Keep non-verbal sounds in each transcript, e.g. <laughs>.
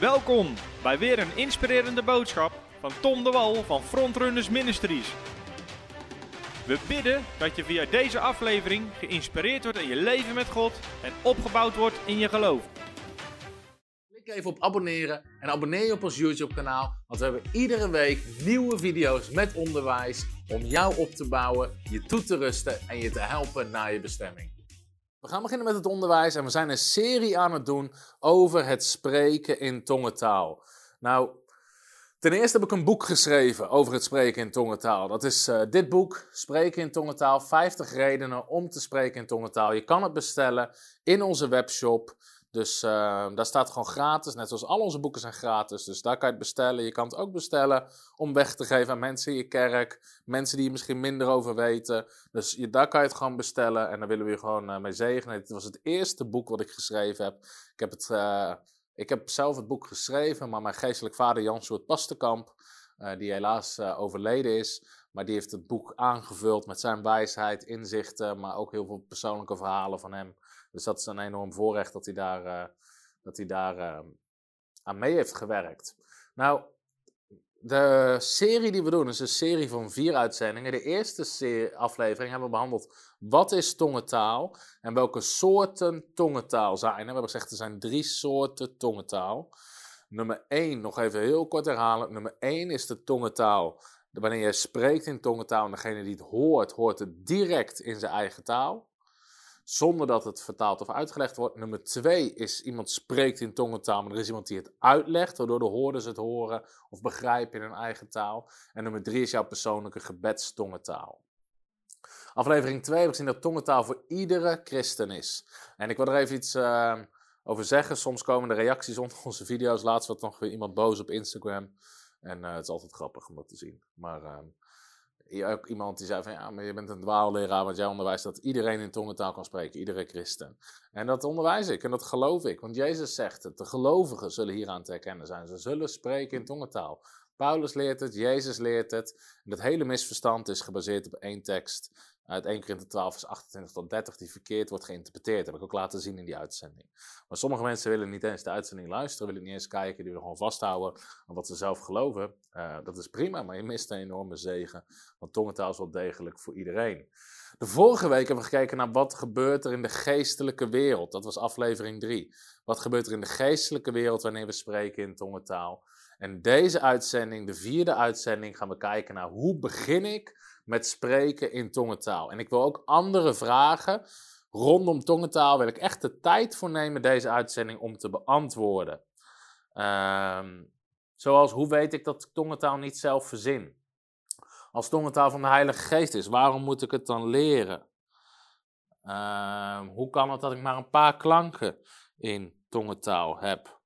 Welkom bij weer een inspirerende boodschap van Tom de Wal van Frontrunners Ministries. We bidden dat je via deze aflevering geïnspireerd wordt in je leven met God en opgebouwd wordt in je geloof. Klik even op abonneren en abonneer je op ons YouTube kanaal, want we hebben iedere week nieuwe video's met onderwijs om jou op te bouwen, je toe te rusten en je te helpen naar je bestemming. We gaan beginnen met het onderwijs en we zijn een serie aan het doen over het spreken in tongentaal. Nou, ten eerste heb ik een boek geschreven over het spreken in tongentaal. Dat is uh, dit boek, Spreken in tongentaal, 50 redenen om te spreken in tongentaal. Je kan het bestellen in onze webshop. Dus uh, daar staat gewoon gratis, net zoals al onze boeken zijn gratis. Dus daar kan je het bestellen. Je kan het ook bestellen om weg te geven aan mensen in je kerk. Mensen die je misschien minder over weten. Dus je, daar kan je het gewoon bestellen en daar willen we je gewoon uh, mee zegenen. Dit was het eerste boek wat ik geschreven heb. Ik heb, het, uh, ik heb zelf het boek geschreven, maar mijn geestelijk vader Jan Soort Pastenkamp, die helaas overleden is... Maar die heeft het boek aangevuld met zijn wijsheid, inzichten, maar ook heel veel persoonlijke verhalen van hem. Dus dat is een enorm voorrecht dat hij daar, uh, dat hij daar uh, aan mee heeft gewerkt. Nou, de serie die we doen is een serie van vier uitzendingen. De eerste aflevering hebben we behandeld wat is tongentaal en welke soorten tongentaal zijn. we hebben gezegd er zijn drie soorten tongentaal. Nummer één, nog even heel kort herhalen. Nummer één is de tongentaal. Wanneer je spreekt in tongentaal en degene die het hoort, hoort het direct in zijn eigen taal zonder dat het vertaald of uitgelegd wordt. Nummer twee is iemand spreekt in tongentaal, maar er is iemand die het uitlegt, waardoor de hoorders het horen of begrijpen in hun eigen taal. En nummer drie is jouw persoonlijke gebedstongentaal. Aflevering 2 hebben we gezien dat tongentaal voor iedere christen is. En ik wil er even iets uh, over zeggen. Soms komen de reacties onder onze video's. Laatst was nog weer iemand boos op Instagram. En uh, het is altijd grappig om dat te zien. Maar uh, ook iemand die zei van ja, maar je bent een dwaalleraar, want jij onderwijst dat iedereen in tongentaal kan spreken, iedere christen. En dat onderwijs ik en dat geloof ik, want Jezus zegt het, de gelovigen zullen hieraan te herkennen zijn. Ze zullen spreken in tongentaal. Paulus leert het, Jezus leert het. En dat hele misverstand is gebaseerd op één tekst uit 1 Korinthe 12 vers 28 tot 30 die verkeerd wordt geïnterpreteerd. Heb ik ook laten zien in die uitzending. Maar sommige mensen willen niet eens de uitzending luisteren, willen niet eens kijken, die willen gewoon vasthouden aan wat ze zelf geloven. Uh, dat is prima, maar je mist een enorme zegen, want tongentaal is wel degelijk voor iedereen. De vorige week hebben we gekeken naar wat gebeurt er in de geestelijke wereld. Dat was aflevering 3. Wat gebeurt er in de geestelijke wereld wanneer we spreken in tongentaal? En deze uitzending, de vierde uitzending, gaan we kijken naar hoe begin ik met spreken in tongentaal. En ik wil ook andere vragen rondom tongentaal, wil ik echt de tijd voor nemen deze uitzending om te beantwoorden. Um, zoals, hoe weet ik dat tongentaal niet zelf verzin? Als tongentaal van de Heilige Geest is, waarom moet ik het dan leren? Um, hoe kan het dat ik maar een paar klanken in tongentaal heb?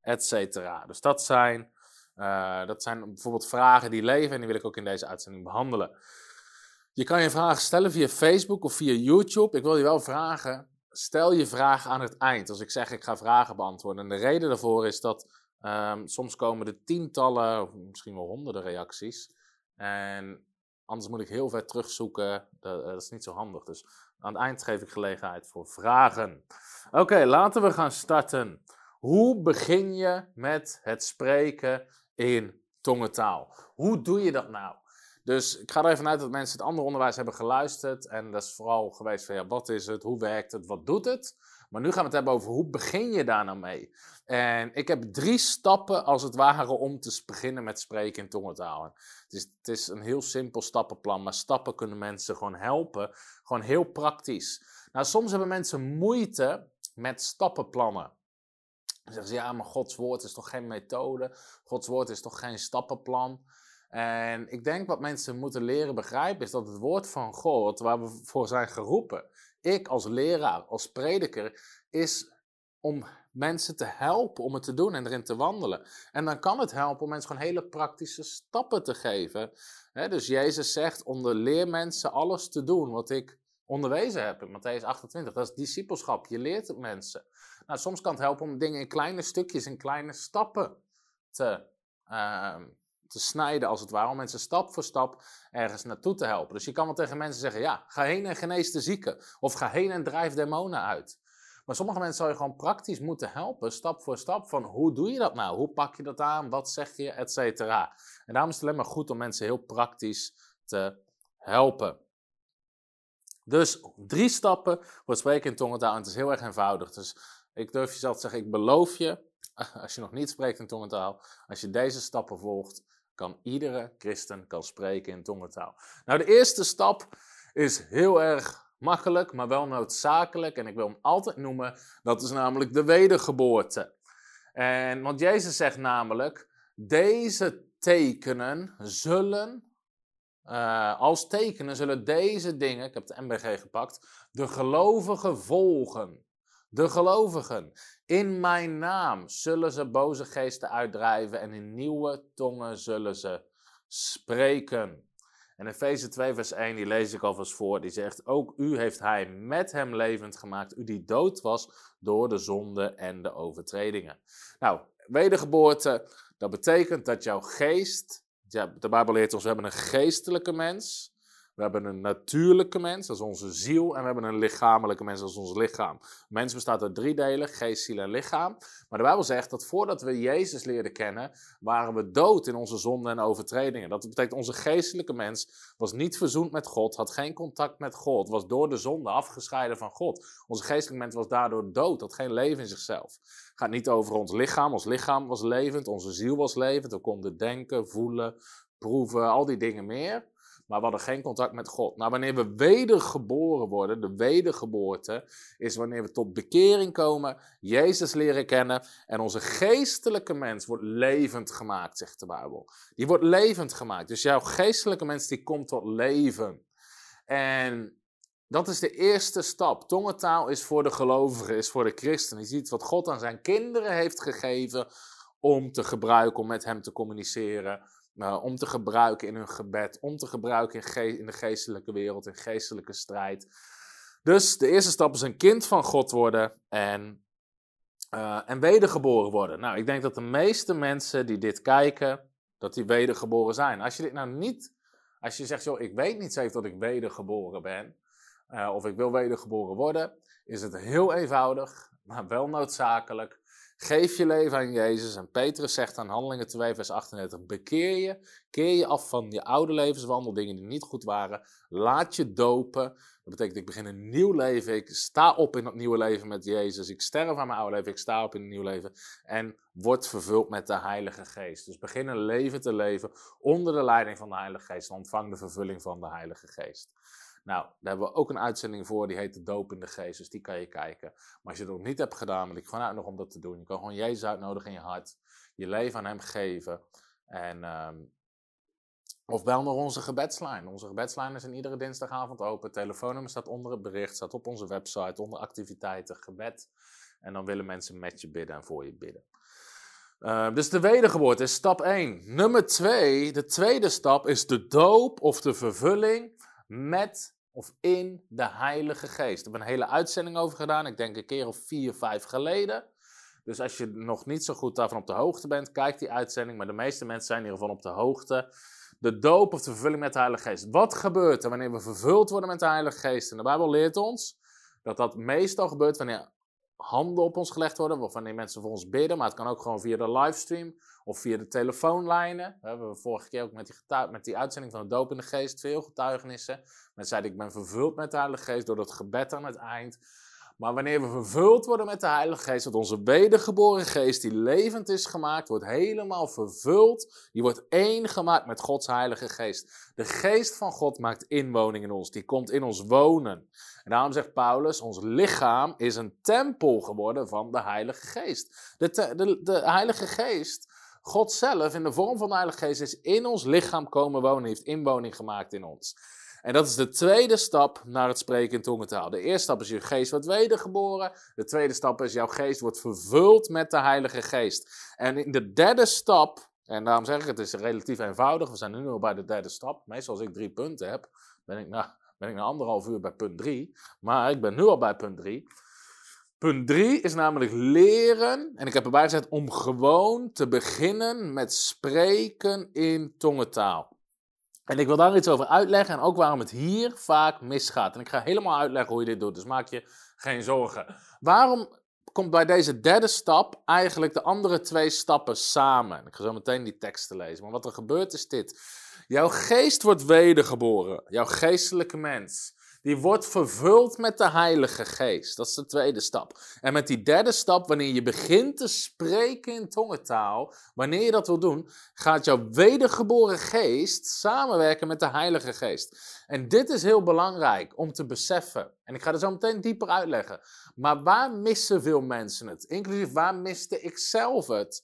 Etcetera. Dus dat zijn, uh, dat zijn bijvoorbeeld vragen die leven en die wil ik ook in deze uitzending behandelen. Je kan je vragen stellen via Facebook of via YouTube. Ik wil je wel vragen, stel je vraag aan het eind. Als ik zeg ik ga vragen beantwoorden. En de reden daarvoor is dat um, soms komen er tientallen, misschien wel honderden reacties. En anders moet ik heel ver terugzoeken. Dat, dat is niet zo handig. Dus aan het eind geef ik gelegenheid voor vragen. Oké, laten we gaan starten. Hoe begin je met het spreken in tongentaal? Hoe doe je dat nou? Dus ik ga er even uit dat mensen het andere onderwijs hebben geluisterd. En dat is vooral geweest van ja, wat is het, hoe werkt het, wat doet het? Maar nu gaan we het hebben over hoe begin je daar nou mee? En ik heb drie stappen als het ware om te beginnen met spreken in tongentaal. Het is, het is een heel simpel stappenplan, maar stappen kunnen mensen gewoon helpen. Gewoon heel praktisch. Nou, soms hebben mensen moeite met stappenplannen. Dan zeggen ze, ja, maar Gods woord is toch geen methode? Gods woord is toch geen stappenplan? En ik denk wat mensen moeten leren begrijpen is dat het woord van God, waar we voor zijn geroepen, ik als leraar, als prediker, is om mensen te helpen om het te doen en erin te wandelen. En dan kan het helpen om mensen gewoon hele praktische stappen te geven. dus Jezus zegt, onderleer mensen alles te doen wat ik onderwezen heb in Matthäus 28. Dat is discipelschap, je leert het mensen. Nou, soms kan het helpen om dingen in kleine stukjes, in kleine stappen te, uh, te snijden, als het ware, om mensen stap voor stap ergens naartoe te helpen. Dus je kan wel tegen mensen zeggen: ja, ga heen en genees de zieken. Of ga heen en drijf demonen uit. Maar sommige mensen zou je gewoon praktisch moeten helpen, stap voor stap, van hoe doe je dat nou? Hoe pak je dat aan? Wat zeg je? Et cetera. En daarom is het alleen maar goed om mensen heel praktisch te helpen. Dus drie stappen voor spreken in tongentaal. En het is heel erg eenvoudig. Dus ik durf jezelf te zeggen, ik beloof je, <laughs> als je nog niet spreekt in tongentaal, als je deze stappen volgt, kan iedere christen kan spreken in tongentaal. Nou, de eerste stap is heel erg makkelijk, maar wel noodzakelijk. En ik wil hem altijd noemen, dat is namelijk de wedergeboorte. En, want Jezus zegt namelijk, deze tekenen zullen uh, als tekenen zullen deze dingen, ik heb de MBG gepakt, de gelovigen volgen. De gelovigen. In mijn naam zullen ze boze geesten uitdrijven en in nieuwe tongen zullen ze spreken. En Efeze 2, vers 1, die lees ik alvast voor, die zegt: Ook u heeft hij met hem levend gemaakt, u die dood was door de zonde en de overtredingen. Nou, wedergeboorte, dat betekent dat jouw geest ja, de Bijbel leert ons, we hebben een geestelijke mens. We hebben een natuurlijke mens, dat is onze ziel. En we hebben een lichamelijke mens, dat is ons lichaam. Mens bestaat uit drie delen, geest, ziel en lichaam. Maar de Bijbel zegt dat voordat we Jezus leerden kennen, waren we dood in onze zonden en overtredingen. Dat betekent onze geestelijke mens was niet verzoend met God, had geen contact met God, was door de zonde afgescheiden van God. Onze geestelijke mens was daardoor dood, had geen leven in zichzelf. Het gaat niet over ons lichaam. Ons lichaam was levend, onze ziel was levend. We konden denken, voelen, proeven, al die dingen meer maar we hadden geen contact met God. Nou, wanneer we wedergeboren worden, de wedergeboorte, is wanneer we tot bekering komen, Jezus leren kennen en onze geestelijke mens wordt levend gemaakt, zegt de Bijbel. Die wordt levend gemaakt. Dus jouw geestelijke mens die komt tot leven. En dat is de eerste stap. Tongentaal is voor de gelovigen, is voor de christen. Je ziet wat God aan zijn kinderen heeft gegeven om te gebruiken, om met hem te communiceren uh, om te gebruiken in hun gebed, om te gebruiken in, in, de geestelijke wereld, in geestelijke strijd. Dus de eerste stap is een kind van God worden en, uh, en wedergeboren worden. Nou, ik denk dat de meeste mensen die dit kijken, dat die wedergeboren zijn. Als je dit nou niet, als je zegt, joh, ik weet niet zeker dat ik wedergeboren ben, uh, of ik wil wedergeboren worden, is het heel eenvoudig, maar wel noodzakelijk Geef je leven aan Jezus. En Petrus zegt aan Handelingen 2, vers 38: Bekeer je, keer je af van je oude levenswandel, dingen die niet goed waren. Laat je dopen. Dat betekent, ik begin een nieuw leven. Ik sta op in dat nieuwe leven met Jezus. Ik sterf aan mijn oude leven. Ik sta op in een nieuw leven. En word vervuld met de Heilige Geest. Dus begin een leven te leven onder de leiding van de Heilige Geest. En ontvang de vervulling van de Heilige Geest. Nou, daar hebben we ook een uitzending voor, die heet de Doop in de Geest, dus die kan je kijken. Maar als je het nog niet hebt gedaan, wil ik gewoon uit nog om dat te doen. Je kan gewoon Jezus uitnodigen in je hart, je leven aan hem geven. En, um, of bel naar onze gebedslijn. Onze gebedslijn is in iedere dinsdagavond open. Telefoonnummer staat onder het bericht, staat op onze website, onder activiteiten, gebed. En dan willen mensen met je bidden en voor je bidden. Uh, dus de wedergeboorte is stap 1. Nummer 2, de tweede stap is de doop of de vervulling met of in de Heilige Geest. Ik heb een hele uitzending over gedaan, ik denk een keer of vier, vijf geleden. Dus als je nog niet zo goed daarvan op de hoogte bent, kijk die uitzending. Maar de meeste mensen zijn in ieder geval op de hoogte. De doop of de vervulling met de Heilige Geest. Wat gebeurt er wanneer we vervuld worden met de Heilige Geest? En de Bijbel leert ons dat dat meestal gebeurt wanneer handen op ons gelegd worden, of wanneer mensen voor ons bidden. Maar het kan ook gewoon via de livestream of via de telefoonlijnen. We hebben vorige keer ook met die, met die uitzending van de doop in de geest veel getuigenissen. Mensen zeiden, ik ben vervuld met de Heilige Geest door dat gebed aan het eind. Maar wanneer we vervuld worden met de Heilige Geest, dat onze wedergeboren geest, die levend is gemaakt, wordt helemaal vervuld. Die wordt één gemaakt met Gods Heilige Geest. De Geest van God maakt inwoning in ons, die komt in ons wonen. En daarom zegt Paulus, ons lichaam is een tempel geworden van de Heilige Geest. De, de, de Heilige Geest God zelf in de vorm van de Heilige Geest is in ons lichaam komen wonen, heeft inwoning gemaakt in ons. En dat is de tweede stap naar het spreken in tongentaal. De eerste stap is je geest wordt wedergeboren. De tweede stap is jouw geest wordt vervuld met de Heilige Geest. En in de derde stap, en daarom zeg ik het is relatief eenvoudig, we zijn nu al bij de derde stap. Meestal als ik drie punten heb, ben ik na, ben ik na anderhalf uur bij punt drie. Maar ik ben nu al bij punt drie. Punt 3 is namelijk leren, en ik heb erbij gezet, om gewoon te beginnen met spreken in tongentaal. En ik wil daar iets over uitleggen en ook waarom het hier vaak misgaat. En ik ga helemaal uitleggen hoe je dit doet, dus maak je geen zorgen. Waarom komt bij deze derde stap eigenlijk de andere twee stappen samen? Ik ga zo meteen die teksten lezen. Maar wat er gebeurt is dit. Jouw geest wordt wedergeboren, jouw geestelijke mens. Die wordt vervuld met de Heilige Geest. Dat is de tweede stap. En met die derde stap, wanneer je begint te spreken in tongentaal, wanneer je dat wil doen, gaat jouw wedergeboren geest samenwerken met de Heilige Geest. En dit is heel belangrijk om te beseffen. En ik ga er zo meteen dieper uitleggen. Maar waar missen veel mensen het? Inclusief waar miste ik zelf het?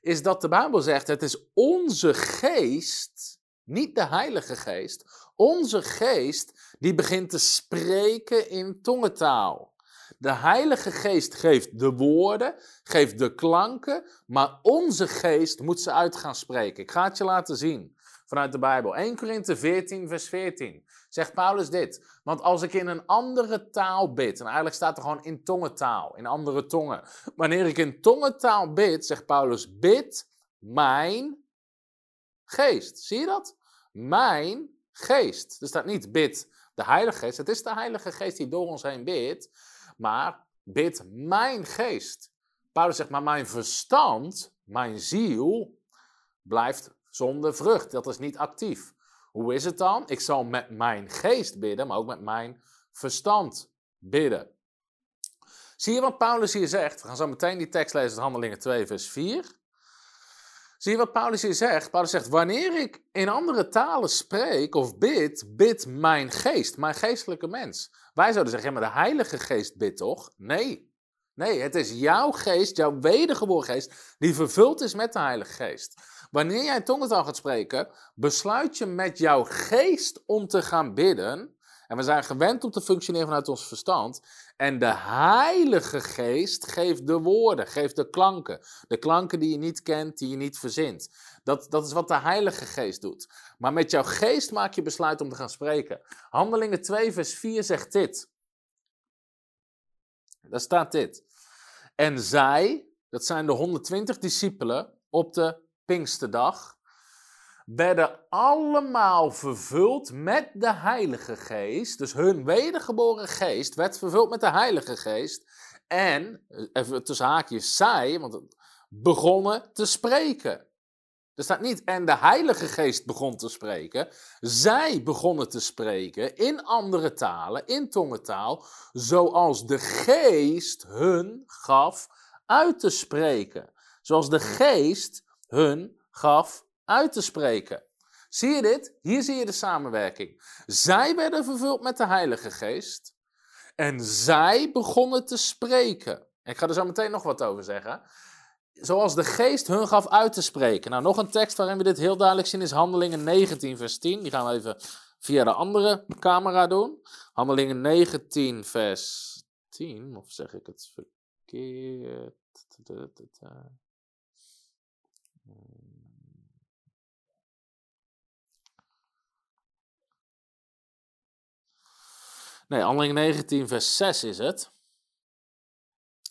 Is dat de Bijbel zegt: het is onze geest, niet de Heilige Geest, onze geest die begint te spreken in tongentaal. De Heilige Geest geeft de woorden, geeft de klanken, maar onze geest moet ze uit gaan spreken. Ik ga het je laten zien vanuit de Bijbel. 1 Korinthe 14, vers 14 zegt Paulus dit. Want als ik in een andere taal bid, en eigenlijk staat er gewoon in tongentaal, in andere tongen. Wanneer ik in tongentaal bid, zegt Paulus, bid mijn geest. Zie je dat? Mijn geest. Er staat niet bid de Heilige Geest. Het is de Heilige Geest die door ons heen bidt, maar bid mijn geest. Paulus zegt, maar mijn verstand, mijn ziel, blijft zonder vrucht. Dat is niet actief. Hoe is het dan? Ik zal met mijn geest bidden, maar ook met mijn verstand bidden. Zie je wat Paulus hier zegt? We gaan zo meteen die tekst lezen, Handelingen 2, vers 4. Zie je wat Paulus hier zegt? Paulus zegt, wanneer ik in andere talen spreek of bid, bid mijn geest, mijn geestelijke mens. Wij zouden zeggen, ja, maar de Heilige Geest bidt toch? Nee. Nee, het is jouw geest, jouw wedergeboren geest, die vervuld is met de Heilige Geest. Wanneer jij tongentaal gaat spreken, besluit je met jouw geest om te gaan bidden. En we zijn gewend om te functioneren vanuit ons verstand. En de Heilige Geest geeft de woorden, geeft de klanken. De klanken die je niet kent, die je niet verzint. Dat, dat is wat de Heilige Geest doet. Maar met jouw geest maak je besluit om te gaan spreken. Handelingen 2, vers 4 zegt dit. Daar staat dit. En zij, dat zijn de 120 discipelen op de Pinksterdag, werden allemaal vervuld met de Heilige Geest. Dus hun wedergeboren geest werd vervuld met de Heilige Geest. En, even tussen haakjes, zij, want begonnen te spreken. Er staat niet, en de Heilige Geest begon te spreken. Zij begonnen te spreken in andere talen, in tongentaal, zoals de Geest hun gaf uit te spreken. Zoals de Geest hun gaf uit te spreken. Zie je dit? Hier zie je de samenwerking. Zij werden vervuld met de Heilige Geest en zij begonnen te spreken. Ik ga er zo meteen nog wat over zeggen. Zoals de geest hun gaf uit te spreken. Nou, nog een tekst waarin we dit heel duidelijk zien is Handelingen 19, vers 10. Die gaan we even via de andere camera doen. Handelingen 19, vers 10. Of zeg ik het verkeerd? Nee, Handelingen 19, vers 6 is het.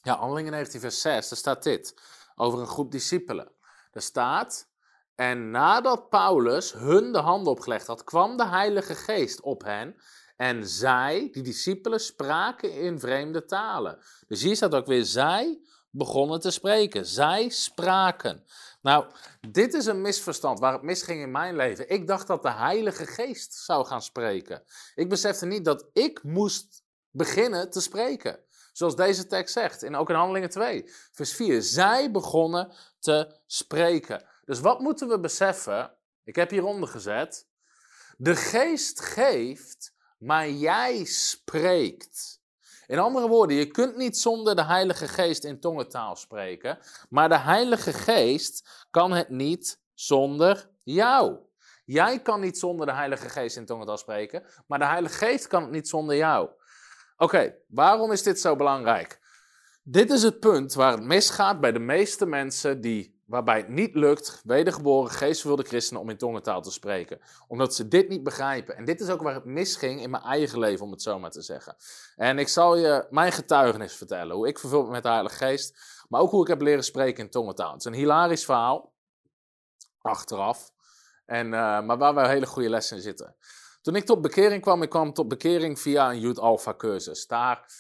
Ja, Handelingen 19, vers 6, daar staat dit. Over een groep discipelen. Er staat, en nadat Paulus hun de hand opgelegd had, kwam de Heilige Geest op hen. En zij, die discipelen, spraken in vreemde talen. Dus hier staat ook weer, zij begonnen te spreken. Zij spraken. Nou, dit is een misverstand waar het misging in mijn leven. Ik dacht dat de Heilige Geest zou gaan spreken. Ik besefte niet dat ik moest beginnen te spreken. Zoals deze tekst zegt, en ook in Handelingen 2, vers 4. Zij begonnen te spreken. Dus wat moeten we beseffen? Ik heb hieronder gezet. De geest geeft, maar jij spreekt. In andere woorden, je kunt niet zonder de Heilige Geest in tongentaal spreken, maar de Heilige Geest kan het niet zonder jou. Jij kan niet zonder de Heilige Geest in tongentaal spreken, maar de Heilige Geest kan het niet zonder jou. Oké, waarom is dit zo belangrijk? Dit is het punt waar het misgaat bij de meeste mensen die waarbij het niet lukt, wedergeboren, geestvervulde christenen, om in tongentaal te spreken. Omdat ze dit niet begrijpen. En dit is ook waar het misging in mijn eigen leven, om het zo maar te zeggen. En ik zal je mijn getuigenis vertellen, hoe ik vervuld met de Heilige Geest, maar ook hoe ik heb leren spreken in tongentaal. Het is een hilarisch verhaal, achteraf. En, uh, maar waar wel hele goede lessen in zitten. Toen ik tot bekering kwam, ik kwam tot bekering via een Youth Alpha cursus. Daar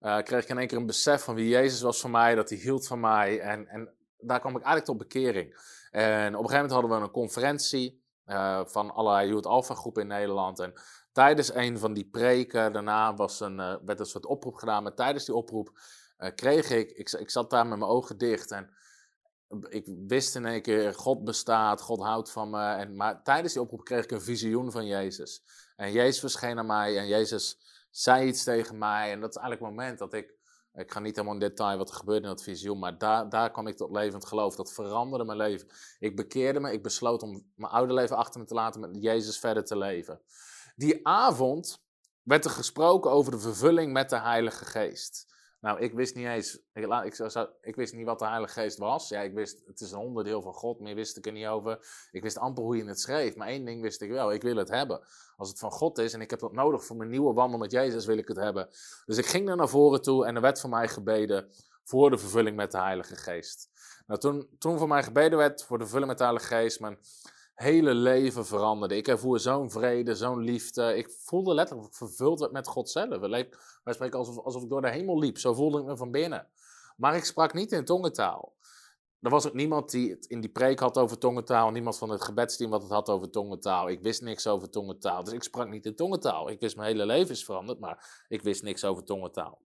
uh, kreeg ik in één keer een besef van wie Jezus was voor mij, dat hij hield van mij. En, en daar kwam ik eigenlijk tot bekering. En op een gegeven moment hadden we een conferentie uh, van allerlei Youth Alpha groepen in Nederland. En tijdens een van die preken, daarna was een, uh, werd een soort oproep gedaan. Maar tijdens die oproep kreeg ik, ik, ik zat daar met mijn ogen dicht en ik wist in één keer, God bestaat, God houdt van me. En, maar tijdens die oproep kreeg ik een visioen van Jezus. En Jezus verscheen aan mij en Jezus zei iets tegen mij. En dat is eigenlijk het moment dat ik, ik ga niet helemaal in detail wat er gebeurde in dat visioen, maar daar, daar kwam ik tot levend geloof. Dat veranderde mijn leven. Ik bekeerde me, ik besloot om mijn oude leven achter me te laten, met Jezus verder te leven. Die avond werd er gesproken over de vervulling met de Heilige Geest. Nou, ik wist niet eens, ik, ik, zou, ik, wist niet wat de Heilige Geest was. Ja, ik wist, het is een onderdeel van God, meer wist ik er niet over. Ik wist amper hoe je het schreef, maar één ding wist ik wel, ik wil het hebben. Als het van God is en ik heb dat nodig voor mijn nieuwe wandel met Jezus, wil ik het hebben. Dus ik ging er naar voren toe en er werd voor mij gebeden voor de vervulling met de Heilige Geest. Nou, toen, toen voor mij gebeden werd voor de vervulling met de Heilige Geest, mijn hele leven veranderde. Ik ervoer zo'n vrede, zo'n liefde. Ik voelde letterlijk vervuld met God zelf. Wij spreken alsof, alsof ik door de hemel liep. Zo voelde ik me van binnen. Maar ik sprak niet in tongentaal. Er was ook niemand die het in die preek had over tongentaal. Niemand van het gebedsteam wat het had over tongentaal. Ik wist niks over tongentaal. Dus ik sprak niet in tongentaal. Ik wist mijn hele leven is veranderd, maar ik wist niks over tongentaal.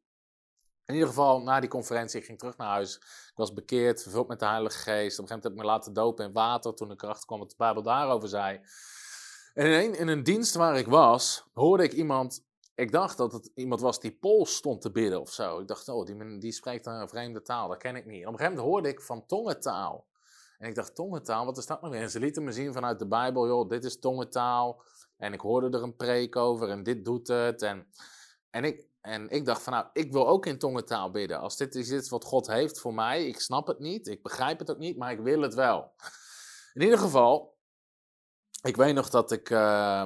In ieder geval, na die conferentie, ik ging terug naar huis. Ik was bekeerd, vervuld met de Heilige Geest. Op een gegeven moment heb ik me laten dopen in water toen ik erachter kwam wat de Bijbel daarover zei. En in een, in een dienst waar ik was, hoorde ik iemand ik dacht dat het iemand was die Pools stond te bidden of zo. Ik dacht, oh, die, die spreekt een vreemde taal, dat ken ik niet. En op een gegeven moment hoorde ik van tongentaal. En ik dacht, tongentaal, wat is dat nou weer? En ze lieten me zien vanuit de Bijbel, joh, dit is tongentaal. En ik hoorde er een preek over en dit doet het. En, en, ik, en ik dacht van, nou, ik wil ook in tongentaal bidden. Als dit is iets wat God heeft voor mij, ik snap het niet, ik begrijp het ook niet, maar ik wil het wel. <laughs> In ieder geval, ik weet nog dat ik... Uh,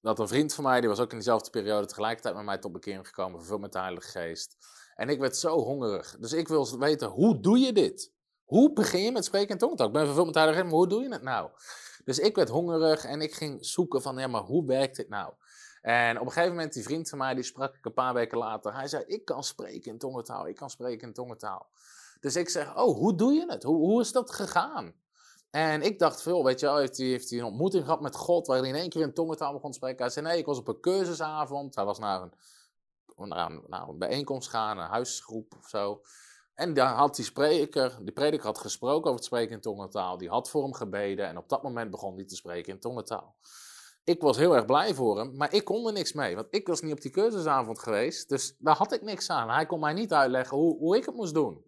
dat een vriend van mij, die was ook in dezelfde periode tegelijkertijd met mij tot bekering gekomen, vervuld met de Heilige Geest. En ik werd zo hongerig. Dus ik wil weten, hoe doe je dit? Hoe begin je met spreken in tongentaal? Ik ben vervuld met de Heilige Geest, maar hoe doe je het nou? Dus ik werd hongerig en ik ging zoeken van, ja, maar hoe werkt dit nou? En op een gegeven moment, die vriend van mij, die sprak ik een paar weken later. Hij zei, ik kan spreken in tongentaal, ik kan spreken in tongentaal. Dus ik zeg, oh, hoe doe je het? Hoe, hoe is dat gegaan? En ik dacht veel, weet je heeft hij, heeft een ontmoeting gehad met God, waarin hij in één keer in tongentaal begon te spreken. Hij zei, nee, ik was op een cursusavond. Hij was naar een, naar een, naar een bijeenkomst gaan, een huisgroep of zo. En daar had die spreker, die prediker had gesproken over het spreken in tongentaal. Die had voor hem gebeden en op dat moment begon hij te spreken in tongentaal. Ik was heel erg blij voor hem, maar ik kon er niks mee. Want ik was niet op die cursusavond geweest, dus daar had ik niks aan. Hij kon mij niet uitleggen hoe, hoe ik het moest doen.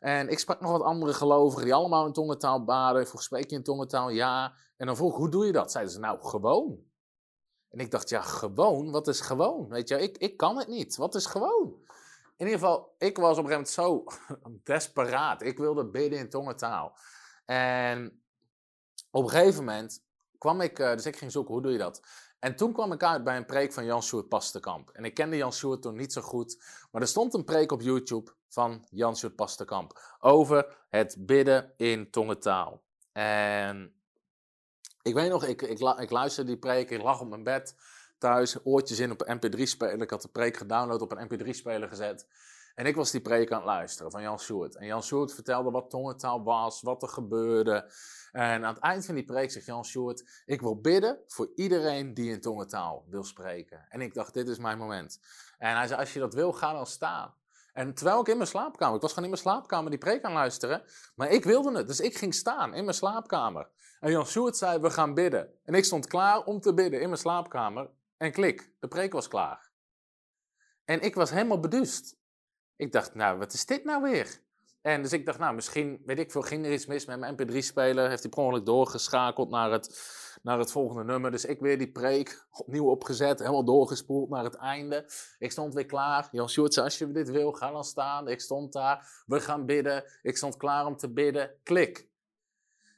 En ik sprak nog wat andere gelovigen die allemaal in tongentaal baden. Ik vroeg, spreek je in tongentaal? Ja. En dan vroeg hoe doe je dat? Zeiden ze, nou, gewoon. En ik dacht, ja, gewoon? Wat is gewoon? Weet je, ik, ik kan het niet. Wat is gewoon? In ieder geval, ik was op een gegeven moment zo <laughs> desperaat. Ik wilde bidden in tongentaal. En op een gegeven moment kwam ik, uh, dus ik ging zoeken, hoe doe je dat? En toen kwam ik uit bij een preek van Jan Sjoerd Pastenkamp. En ik kende Jan Sjoerd toen niet zo goed, maar er stond een preek op YouTube van Jan Sjoerd Pastenkamp over het bidden in tongentaal. En ik weet nog, ik, ik, ik luisterde die preek, ik lag op mijn bed thuis, oortjes in op een mp3-speler. Ik had de preek gedownload op een mp3-speler gezet. En ik was die preek aan het luisteren van Jan Sjoerd. En Jan Sjoerd vertelde wat tongentaal was, wat er gebeurde. En aan het eind van die preek zegt Jan Sjoerd: Ik wil bidden voor iedereen die in tongentaal wil spreken. En ik dacht: Dit is mijn moment. En hij zei: Als je dat wil, ga dan staan. En terwijl ik in mijn slaapkamer, ik was gewoon in mijn slaapkamer die preek aan luisteren, maar ik wilde het. Dus ik ging staan in mijn slaapkamer. En Jan Sjoerd zei: We gaan bidden. En ik stond klaar om te bidden in mijn slaapkamer. En klik, de preek was klaar. En ik was helemaal beduust. Ik dacht, nou, wat is dit nou weer? En dus ik dacht, nou, misschien, weet ik veel, ging er iets mis met mijn mp3-speler. Heeft hij per ongeluk doorgeschakeld naar het, naar het volgende nummer. Dus ik weer die preek opnieuw opgezet, helemaal doorgespoeld naar het einde. Ik stond weer klaar. Jan Sjoerd als je dit wil, ga dan staan. Ik stond daar, we gaan bidden. Ik stond klaar om te bidden. Klik.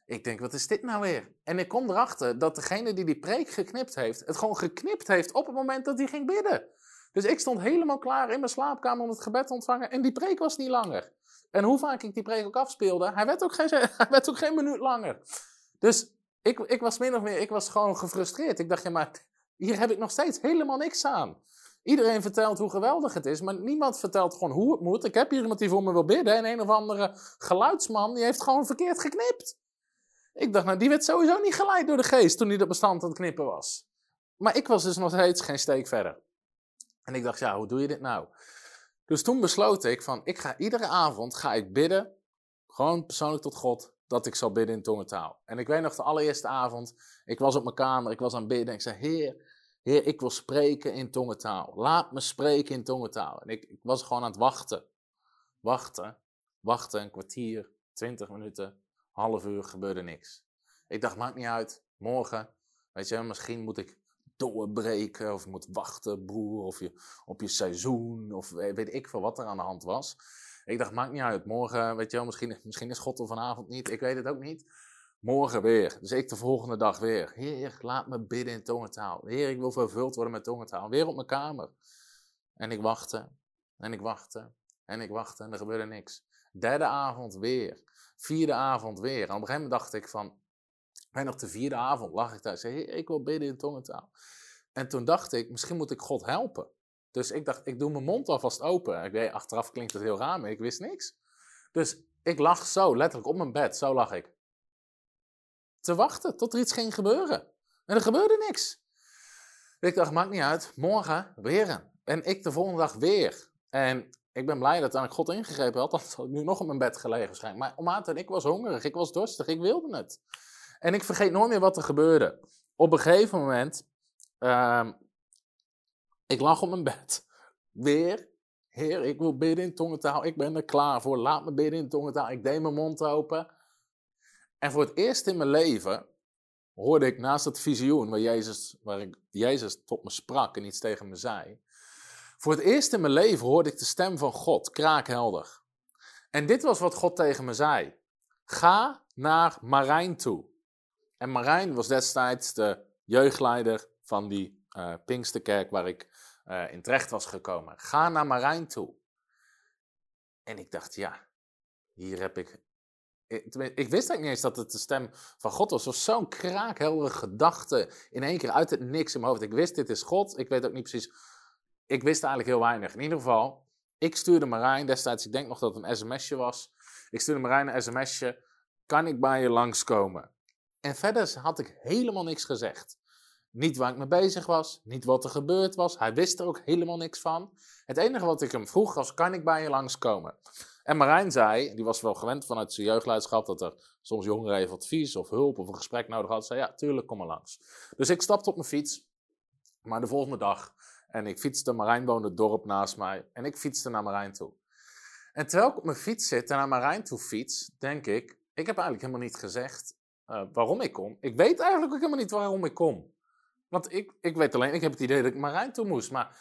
Ik denk, wat is dit nou weer? En ik kom erachter dat degene die die preek geknipt heeft, het gewoon geknipt heeft op het moment dat hij ging bidden. Dus ik stond helemaal klaar in mijn slaapkamer om het gebed te ontvangen en die preek was niet langer. En hoe vaak ik die preek ook afspeelde, hij werd ook geen, <laughs> hij werd ook geen minuut langer. Dus ik, ik was min of meer, ik was gewoon gefrustreerd. Ik dacht, ja, maar hier heb ik nog steeds helemaal niks aan. Iedereen vertelt hoe geweldig het is, maar niemand vertelt gewoon hoe het moet. Ik heb hier iemand die voor me wil bidden en een of andere geluidsman, die heeft gewoon verkeerd geknipt. Ik dacht, nou, die werd sowieso niet geleid door de geest toen hij dat bestand aan het knippen was. Maar ik was dus nog steeds geen steek verder. En ik dacht, ja, hoe doe je dit nou? Dus toen besloot ik van, ik ga iedere avond ga ik bidden, gewoon persoonlijk tot God, dat ik zal bidden in tongentaal. En ik weet nog de allereerste avond, ik was op mijn kamer, ik was aan het bidden en ik zei, Heer, Heer, ik wil spreken in tongentaal. Laat me spreken in tongentaal. En ik, ik was gewoon aan het wachten. Wachten, wachten, een kwartier, twintig minuten, half uur, gebeurde niks. Ik dacht, maakt niet uit, morgen, weet je, misschien moet ik doorbreken of je moet wachten, broer, of je, op je seizoen, of weet ik veel wat er aan de hand was. Ik dacht, maakt niet uit, morgen, weet je wel, misschien, misschien is God er vanavond niet, ik weet het ook niet. Morgen weer. Dus ik de volgende dag weer. Heer, laat me bidden in tongentaal. Heer, ik wil vervuld worden met tongentaal. Weer op mijn kamer. En ik wachtte. En ik wachtte. En ik wachtte. En er gebeurde niks. Derde avond weer. Vierde avond weer. En op een gegeven moment dacht ik van... En nog de vierde avond lag ik daar. Zei, Heer, ik wil bidden in tongentaal. En toen dacht ik, misschien moet ik God helpen. Dus ik dacht, ik doe mijn mond alvast open. Ik weet, achteraf klinkt het heel raar, maar ik wist niks. Dus ik lag zo, letterlijk op mijn bed. Zo lag ik te wachten tot er iets ging gebeuren. En er gebeurde niks. Ik dacht, maakt niet uit, morgen weer. En ik de volgende dag weer. En ik ben blij dat ik God ingegrepen had, <laughs> anders had ik nu nog op mijn bed gelegen waarschijnlijk. Maar Maarten, ik was hongerig, ik was dorstig, ik wilde het. En ik vergeet nooit meer wat er gebeurde. Op een gegeven moment, uh, ik lag op mijn bed. Weer, Heer, ik wil bidden in tongentaal, ik ben er klaar voor, laat me bidden in tongentaal. Ik deed mijn mond open. En voor het eerst in mijn leven hoorde ik naast het visioen waar Jezus, waar ik, Jezus tot me sprak en iets tegen me zei. Voor het eerst in mijn leven hoorde ik de stem van God, kraakhelder. En dit was wat God tegen me zei. Ga naar Marijn toe. En Marijn was destijds de jeugdleider van die uh, Pinksterkerk waar ik uh, in terecht was gekomen. Ga naar Marijn toe. En ik dacht, ja, hier heb ik ik, ik wist eigenlijk niet eens dat het de stem van God was. Het was zo'n kraakheldere gedachte in één keer uit het niks in mijn hoofd. Ik wist, dit is God. Ik weet ook niet precies. Ik wist eigenlijk heel weinig. In ieder geval, ik stuurde Marijn destijds, ik denk nog dat het een sms'je was. Ik stuurde Marijn een sms'je. Kan ik bij je langskomen? En verder had ik helemaal niks gezegd. Niet waar ik mee bezig was, niet wat er gebeurd was. Hij wist er ook helemaal niks van. Het enige wat ik hem vroeg was: kan ik bij je langskomen? En Marijn zei, die was wel gewend vanuit zijn jeugdleiderschap, dat er soms jongeren even advies of hulp of een gesprek nodig hadden. Zei ja, tuurlijk, kom maar langs. Dus ik stapte op mijn fiets, maar de volgende dag, en ik fietste, Marijn woonde het dorp naast mij, en ik fietste naar Marijn toe. En terwijl ik op mijn fiets zit en naar Marijn toe fiets, denk ik, ik heb eigenlijk helemaal niet gezegd uh, waarom ik kom. Ik weet eigenlijk ook helemaal niet waarom ik kom. Want ik, ik weet alleen, ik heb het idee dat ik Marijn toe moest, maar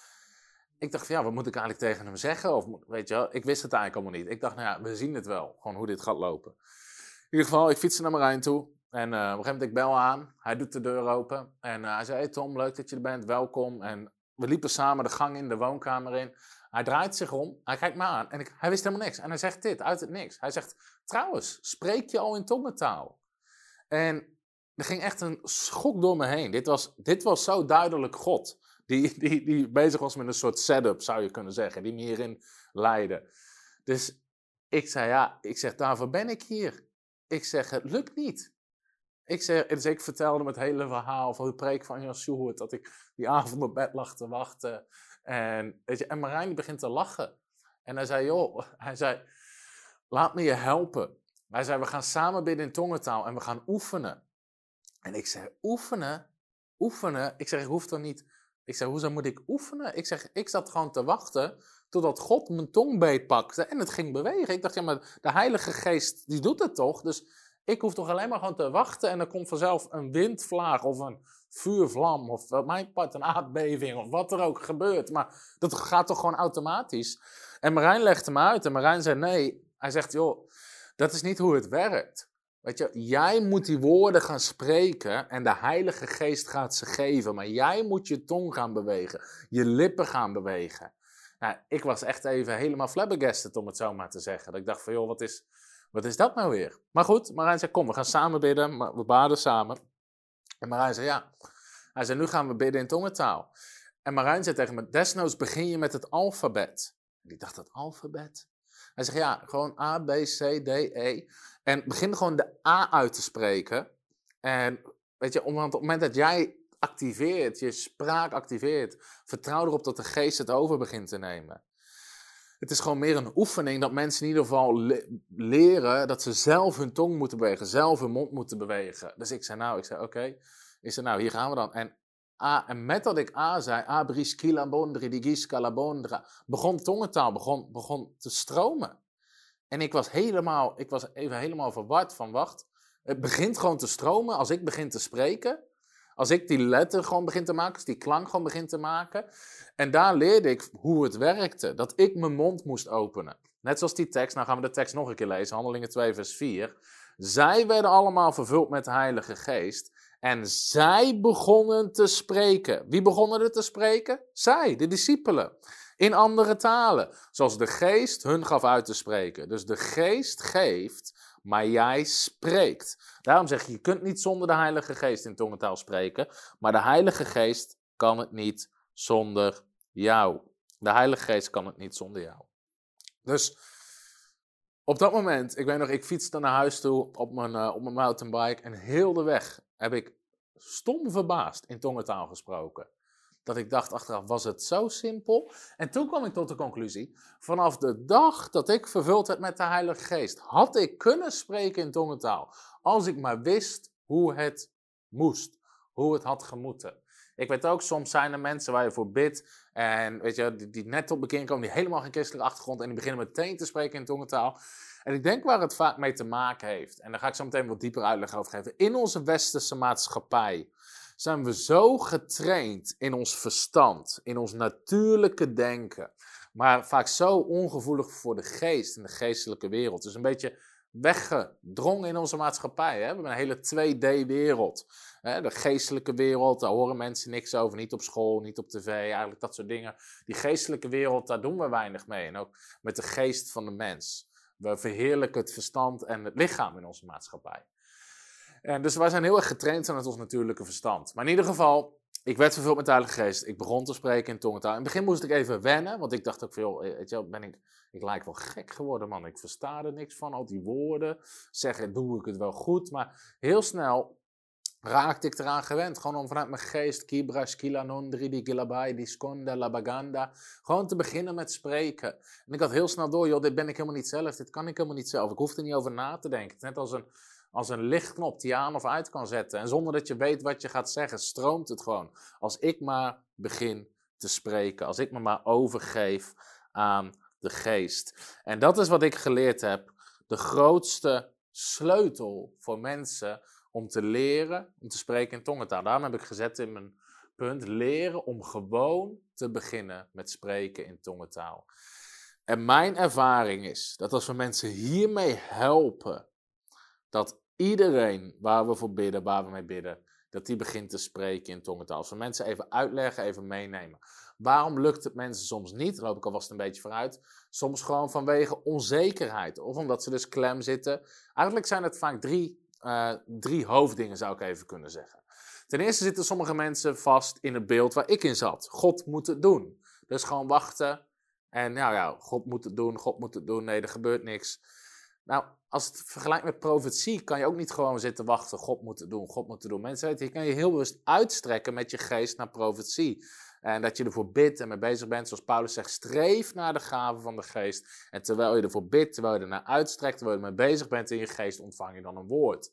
ik dacht ja, wat moet ik eigenlijk tegen hem zeggen? Of weet je ik wist het eigenlijk allemaal niet. Ik dacht, nou ja, we zien het wel, gewoon hoe dit gaat lopen. In ieder geval, ik fietste naar Marijn toe. En uh, op een gegeven moment, ik bel aan. Hij doet de deur open. En uh, hij zei, hey Tom, leuk dat je er bent, welkom. En we liepen samen de gang in, de woonkamer in. Hij draait zich om, hij kijkt me aan. En ik, hij wist helemaal niks. En hij zegt dit, uit het niks. Hij zegt, trouwens, spreek je al in tongentaal? En er ging echt een schok door me heen. Dit was, dit was zo duidelijk God. Die, <laughs> die, die bezig was met een soort setup, zou je kunnen zeggen. Die me hierin leidde. Dus ik zei, ja, ik zeg, daarvoor ben ik hier. Ik zeg, het lukt niet. Ik zeg, dus ik vertelde hem het hele verhaal van de preek van Jan Sjoerd, dat ik die avond op bed lag te wachten. En, weet je, en Marijn begint te lachen. En hij zei, joh, hij zei, laat me je helpen. Hij zei, we gaan samen bidden in tongentaal en we gaan oefenen. En ik zei, oefenen? Oefenen? Ik zeg, ik hoef toch niet ik zeg, hoezo moet ik oefenen? Ik zeg, ik zat gewoon te wachten totdat God mijn tong beetpakte en het ging bewegen. Ik dacht, ja, maar de Heilige Geest, die doet het toch? Dus ik hoef toch alleen maar gewoon te wachten en er komt vanzelf een windvlaag of een vuurvlam of op mijn part een aardbeving of wat er ook gebeurt. Maar dat gaat toch gewoon automatisch? En Marijn legde me uit en Marijn zei, nee. Hij zegt, joh, dat is niet hoe het werkt. Weet je, jij moet die woorden gaan spreken en de Heilige Geest gaat ze geven. Maar jij moet je tong gaan bewegen, je lippen gaan bewegen. Nou, ik was echt even helemaal flabbergasted om het zo maar te zeggen. Dat ik dacht van, joh, wat is, wat is dat nou weer? Maar goed, Marijn zei, kom, we gaan samen bidden. We baden samen. En Marijn zei, ja. Hij zei, nu gaan we bidden in tongentaal. En Marijn zei tegen me, desnoods begin je met het alfabet. En ik dacht, dat alfabet? Hij zegt, ja, gewoon A, B, C, D, E. En begin gewoon de A uit te spreken. En weet je, op het moment dat jij activeert, je spraak activeert, vertrouw erop dat de geest het over begint te nemen. Het is gewoon meer een oefening dat mensen in ieder geval leren dat ze zelf hun tong moeten bewegen, zelf hun mond moeten bewegen. Dus ik zei nou, ik zei oké, is er nou, hier gaan we dan. En, En met dat ik A zei, abris kilabondri, digis calabondra, begon tongentaal, begon, begon te stromen. En ik was helemaal, ik was even helemaal verward van wacht, het begint gewoon te stromen als ik begin te spreken. Als ik die letter gewoon begin te maken, als die klank gewoon begin te maken. En daar leerde ik hoe het werkte. Dat ik mijn mond moest openen. Net zoals die tekst, nou gaan we de tekst nog een keer lezen, Handelingen 2, vers 4. Zij werden allemaal vervuld met de Heilige Geest. En zij begonnen te spreken. Wie begonnen er te spreken? Zij, de discipelen. In andere talen, zoals de geest hun gaf uit te spreken. Dus de geest geeft maar jij spreekt. Daarom zeg je, je kunt niet zonder de Heilige Geest in tongentaal spreken, maar de Heilige Geest kan het niet zonder jou. De Heilige Geest kan het niet zonder jou. Dus op dat moment, ik weet nog, ik fietste naar huis toe op mijn, uh, op mijn mountainbike en heel de weg heb ik stom verbaasd in tongentaal gesproken. Dat ik dacht achteraf, was het zo simpel? En toen kwam ik tot de conclusie, vanaf de dag dat ik vervuld werd met de Heilige Geest, had ik kunnen spreken in tongentaal. Als ik maar wist hoe het moest, hoe het had gemoeten. Ik weet ook, soms zijn er mensen waar je voor bidt en weet je, die, net tot bekering komen, die helemaal geen christelijke achtergrond en die beginnen meteen te spreken in tongentaal. En ik denk waar het vaak mee te maken heeft, en daar ga ik zo meteen wat dieper uitleg over geven, in onze westerse maatschappij zijn we zo getraind in ons verstand, in ons natuurlijke denken, maar vaak zo ongevoelig voor de geest en de geestelijke wereld. Dus een beetje weggedrongen in onze maatschappij. Hè? We hebben een hele 2D-wereld. De geestelijke wereld, daar horen mensen niks over. Niet op school, niet op tv, eigenlijk dat soort dingen. Die geestelijke wereld, daar doen we weinig mee. En ook met de geest van de mens. We verheerlijken het verstand en het lichaam in onze maatschappij. En dus wij zijn heel erg getraind aan het ons natuurlijke verstand. Maar in ieder geval, ik werd vervuld met de Heilige Geest. Ik begon te spreken in tongentaal. In het begin moest ik even wennen, want ik dacht ook veel, weet je ben ik, ik lijk wel gek geworden, man. Ik versta er niks van, al die woorden. Zeggen, doe ik het wel goed. Maar heel snel raakte ik eraan gewend. Gewoon om vanuit mijn geest, kibra, skila, nondri, di gilabai, di skonda, la baganda. Gewoon te beginnen met spreken. En ik had heel snel door, joh, dit ben ik helemaal niet zelf. Dit kan ik helemaal niet zelf. Ik hoef er niet over na te denken. Net als een als een lichtknop die je aan of uit kan zetten. En zonder dat je weet wat je gaat zeggen, stroomt het gewoon. Als ik maar begin te spreken, als ik me maar overgeef aan de geest. En dat is wat ik geleerd heb. De grootste sleutel voor mensen om te leren, om te spreken in tongentaal. Daarom heb ik gezet in mijn punt, leren om gewoon te beginnen met spreken in tongentaal. En mijn ervaring is dat als we mensen hiermee helpen, dat iedereen waar we voor bidden, waar we mee bidden, dat die begint te spreken in tongentaal. Als we mensen even uitleggen, even meenemen. Waarom lukt het mensen soms niet? Loop ik alvast een beetje vooruit. Soms gewoon vanwege onzekerheid. Of omdat ze dus klem zitten. Eigenlijk zijn het vaak drie, uh, drie hoofddingen, zou ik even kunnen zeggen. Ten eerste zitten sommige mensen vast in het beeld waar ik in zat. God moet het doen. Dus gewoon wachten. En nou ja, God moet het doen, God moet het doen. Nee, er gebeurt niks. Nou, als het vergelijkt met profetie, kan je ook niet gewoon zitten wachten. God moet het doen, God moet het doen. Mensen weten, je kan je heel bewust uitstrekken met je geest naar profetie. En dat je ervoor bidt en mee bezig bent. Zoals Paulus zegt, streef naar de gaven van de geest. En terwijl je ervoor bidt, terwijl je ernaar uitstrekt, terwijl je ermee bezig bent in je geest, ontvang je dan een woord.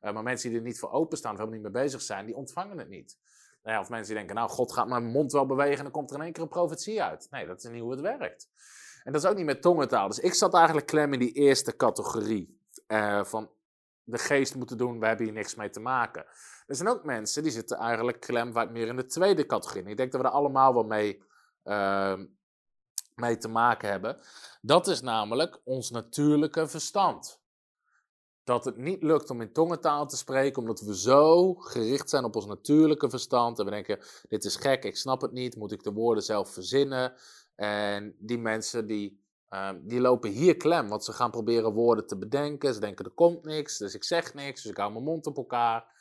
Uh, maar mensen die er niet voor openstaan of helemaal niet mee bezig zijn, die ontvangen het niet. Nou ja, of mensen die denken, nou, God gaat mijn mond wel bewegen en dan komt er in één keer een profetie uit. Nee, dat is niet hoe het werkt. En dat is ook niet met tongentaal. Dus ik zat eigenlijk klem in die eerste categorie. Uh, van de geest moeten doen, we hebben hier niks mee te maken. Er zijn ook mensen die zitten eigenlijk klem wat meer in de tweede categorie. Ik denk dat we er allemaal wel mee, uh, mee te maken hebben. Dat is namelijk ons natuurlijke verstand. Dat het niet lukt om in tongentaal te spreken, omdat we zo gericht zijn op ons natuurlijke verstand. En we denken: dit is gek, ik snap het niet, moet ik de woorden zelf verzinnen? En die mensen die, ehm, die lopen hier klem, want ze gaan proberen woorden te bedenken. Ze denken er komt niks, dus ik zeg niks, dus ik hou mijn mond op elkaar.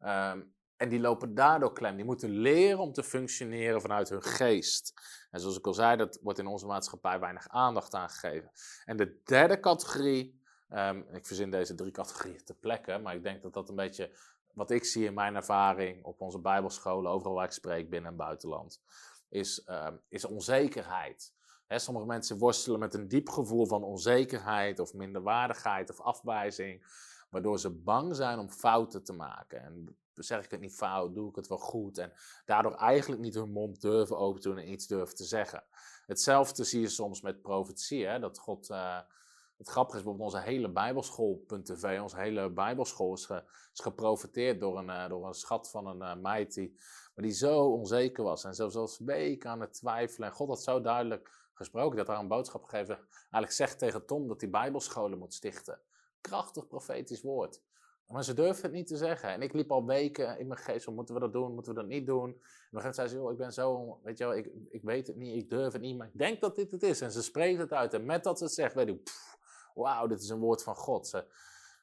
Ehm, en die lopen daardoor klem. Die moeten leren om te functioneren vanuit hun geest. En zoals ik al zei, dat wordt in onze maatschappij weinig aandacht aan gegeven. En de derde categorie, um, ik verzin deze drie categorieën te plekken, maar ik denk dat dat een beetje wat ik zie in mijn ervaring op onze bijbelscholen, overal waar ik spreek, binnen en buitenland, is, um, is onzekerheid. sommige mensen worstelen met een diep gevoel van onzekerheid of minderwaardigheid of afwijzing, waardoor ze bang zijn om fouten te maken. En zeg ik het niet fout, doe ik het wel goed. En daardoor eigenlijk niet hun mond durven open doen en iets durven te zeggen. Hetzelfde zie je soms met profetie, hè? dat God... Uh, het grappige is bijvoorbeeld onze hele bijbelschool.tv, onze hele bijbelschool is, ge, geprofiteerd door een, uh, door een schat van een uh, meid die, maar die zo onzeker was en zelfs als weken aan het twijfelen. En God had zo duidelijk gesproken, dat haar een boodschap gegeven, eigenlijk zegt tegen Tom dat hij bijbelscholen moet stichten. Krachtig profetisch woord. Maar ze durfden het niet te zeggen. En ik liep al weken in mijn geest van, moeten we dat doen, moeten we dat niet doen? En op een gegeven zei ze, ik ben zo, weet je wel, ik, ik weet het niet, ik durf het niet, maar ik denk dat dit het is. En ze spreekt het uit. En met dat ze het zegt, weet ik, wauw, dit is een woord van God. Ze,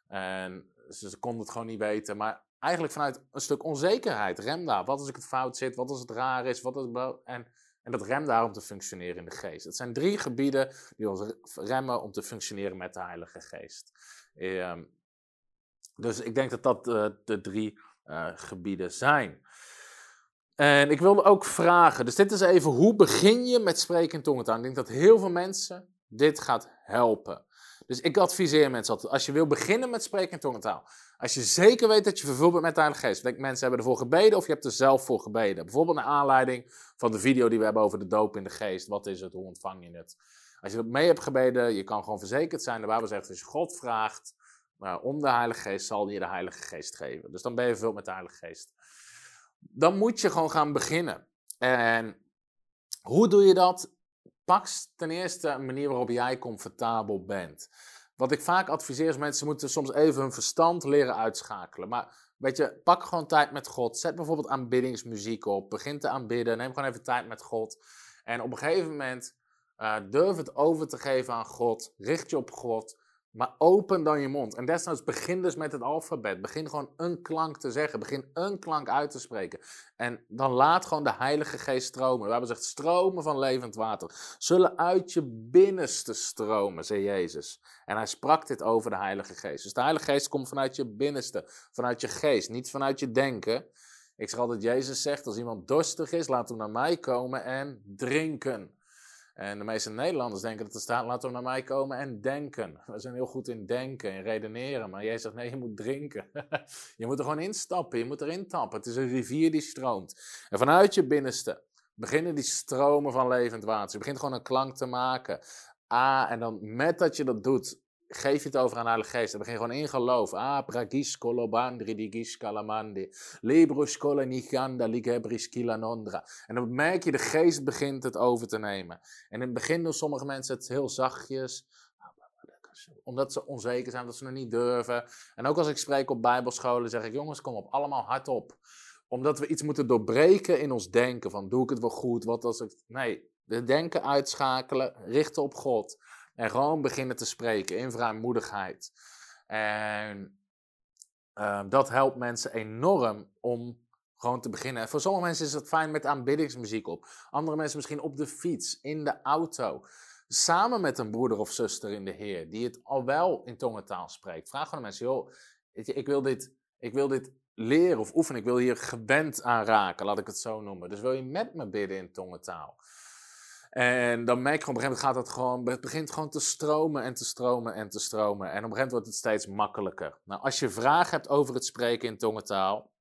en ze, ze konden het gewoon niet weten. Maar eigenlijk vanuit een stuk onzekerheid. Rem daar. Wat als ik het fout zit? Wat als het raar is? Wat als en, en dat rem daar om te functioneren in de geest. Het zijn drie gebieden die ons remmen om te functioneren met de Heilige Geest. Um, dus ik denk dat dat uh, de drie uh, gebieden zijn. En ik wilde ook vragen, dus dit is even, hoe begin je met spreken in tongentaal? Ik denk dat heel veel mensen dit gaat helpen. Dus ik adviseer mensen altijd, als je wil beginnen met spreken in tongentaal, als je zeker weet dat je vervuld bent met de Heilige Geest, denk, mensen hebben ervoor gebeden of je hebt er zelf voor gebeden. Bijvoorbeeld naar aanleiding van de video die we hebben over de doop in de geest. Wat is het, hoe ontvang je het? Als je dat mee hebt gebeden, je kan gewoon verzekerd zijn. De Bijbel zegt, als je God vraagt, maar om de Heilige Geest zal je de Heilige Geest geven. Dus dan ben je vervuld met de Heilige Geest. Dan moet je gewoon gaan beginnen. En hoe doe je dat? Pak ten eerste een manier waarop jij comfortabel bent. Wat ik vaak adviseer is mensen moeten soms even hun verstand leren uitschakelen. Maar weet je, pak gewoon tijd met God. Zet bijvoorbeeld aanbiddingsmuziek op. Begin te aanbidden. Neem gewoon even tijd met God. En op een gegeven moment uh, durf het over te geven aan God. Richt je op God. Maar open dan je mond. En desnoods begin dus met het alfabet. Begin gewoon een klank te zeggen. Begin een klank uit te spreken. En dan laat gewoon de Heilige Geest stromen. We hebben gezegd stromen van levend water. Zullen uit je binnenste stromen, zei Jezus. En hij sprak dit over de Heilige Geest. Dus de Heilige Geest komt vanuit je binnenste. Vanuit je geest, niet vanuit je denken. Ik zeg altijd, Jezus zegt, als iemand dorstig is, laat hem naar mij komen en drinken. En de meeste Nederlanders denken dat er staat, laten we naar mij komen en denken. <laughs> We zijn heel goed in denken, in redeneren. Maar jij zegt, nee, je moet drinken. <laughs> je moet er gewoon instappen, je moet erin tappen. Het is een rivier die stroomt. En vanuit je binnenste beginnen die stromen van levend water. Je begint gewoon een klank te maken. Ah, en dan met dat je dat doet, geef je het over aan de Geest. Dan begin je gewoon in geloof. Ah, pragis kolobandri digis kalamandi. Librus ligebris kilanondra. En dan merk je, de geest begint het over te nemen. En in het begin doen sommige mensen het heel zachtjes. Omdat ze onzeker zijn, dat ze nog niet durven. En ook als ik spreek op bijbelscholen, zeg ik, jongens, kom op, allemaal hardop. Omdat we iets moeten doorbreken in ons denken. Van, doe ik het wel goed? Wat als ik... Nee, de denken uitschakelen, richten op God. En gewoon beginnen te spreken in vrijmoedigheid. En uh, dat helpt mensen enorm om gewoon te beginnen. En voor sommige mensen is het fijn met aanbiddingsmuziek op. Andere mensen misschien op de fiets, in de auto. Samen met een broeder of zuster in de Heer, die het al wel in tongentaal spreekt. Vraag gewoon aan mensen, joh, ik wil dit, ik wil dit leren of oefenen. Ik wil hier gewend aan raken, laat ik het zo noemen. Dus wil je met me bidden in tongentaal? En dan merk je op een gegeven moment gaat het gewoon, het begint gewoon te stromen en te stromen en te stromen. En op een gegeven moment wordt het steeds makkelijker. Nou, als je vragen hebt over het spreken in tongentaal,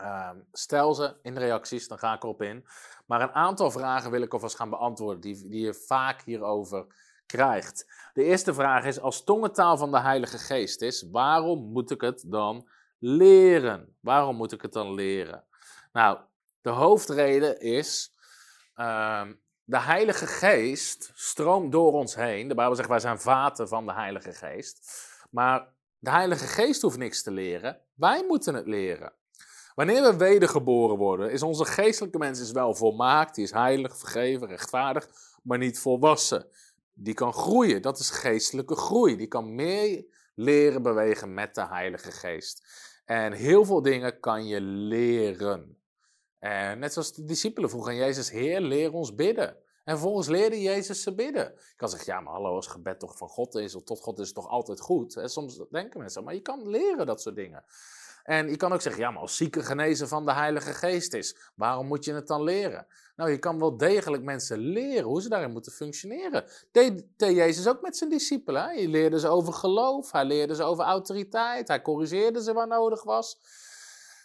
uh, stel ze in de reacties, dan ga ik erop in. Maar een aantal vragen wil ik alvast gaan beantwoorden, die, die je vaak hierover krijgt. De eerste vraag is, als tongentaal van de Heilige Geest is, waarom moet ik het dan leren? Waarom moet ik het dan leren? Nou, de hoofdreden is, uh, de Heilige Geest stroomt door ons heen. De Bijbel zegt wij zijn vaten van de Heilige Geest. Maar de Heilige Geest hoeft niks te leren. Wij moeten het leren. Wanneer we wedergeboren worden, is onze geestelijke mens is wel volmaakt. Die is heilig, vergeven, rechtvaardig, maar niet volwassen. Die kan groeien. Dat is geestelijke groei. Die kan meer leren bewegen met de Heilige Geest. En heel veel dingen kan je leren. En net zoals de discipelen vroegen aan Jezus, Heer, leer ons bidden. En vervolgens leerde Jezus ze bidden. Ik kan zeggen, ja, maar hallo, als gebed toch van God is, of tot God is, toch altijd goed. Soms denken mensen, maar je kan leren dat soort dingen. En je kan ook zeggen, ja, maar als zieke genezen van de Heilige Geest is, waarom moet je het dan leren? Nou, je kan wel degelijk mensen leren hoe ze daarin moeten functioneren. Deed, Jezus ook met zijn discipelen. Hij leerde ze over geloof, hij leerde ze over autoriteit, hij corrigeerde ze waar nodig was.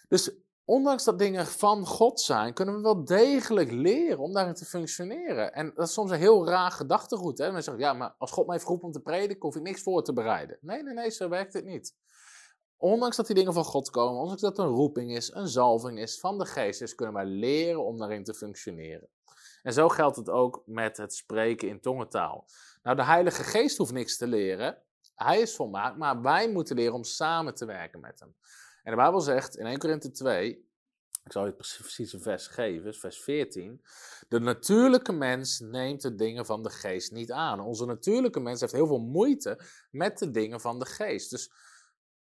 Dus ondanks dat dingen van God zijn, kunnen we wel degelijk leren om daarin te functioneren. En dat is soms een heel raar gedachtegoed. Hè? Mensen zeggen, ja, maar als God mij heeft om te prediken, hoef ik niks voor te bereiden. Nee, nee, nee, zo werkt het niet. Ondanks dat die dingen van God komen, ondanks dat het een roeping is, een zalving is, van de geest kunnen wij leren om daarin te functioneren. En zo geldt het ook met het spreken in tongentaal. Nou, de Heilige Geest hoeft niks te leren. Hij is volmaakt, maar wij moeten leren om samen te werken met hem. En de Bijbel zegt in 1 Korinthe 2, ik zal je precies een vers geven, vers 14. De natuurlijke mens neemt de dingen van de geest niet aan. Onze natuurlijke mens heeft heel veel moeite met de dingen van de geest. Dus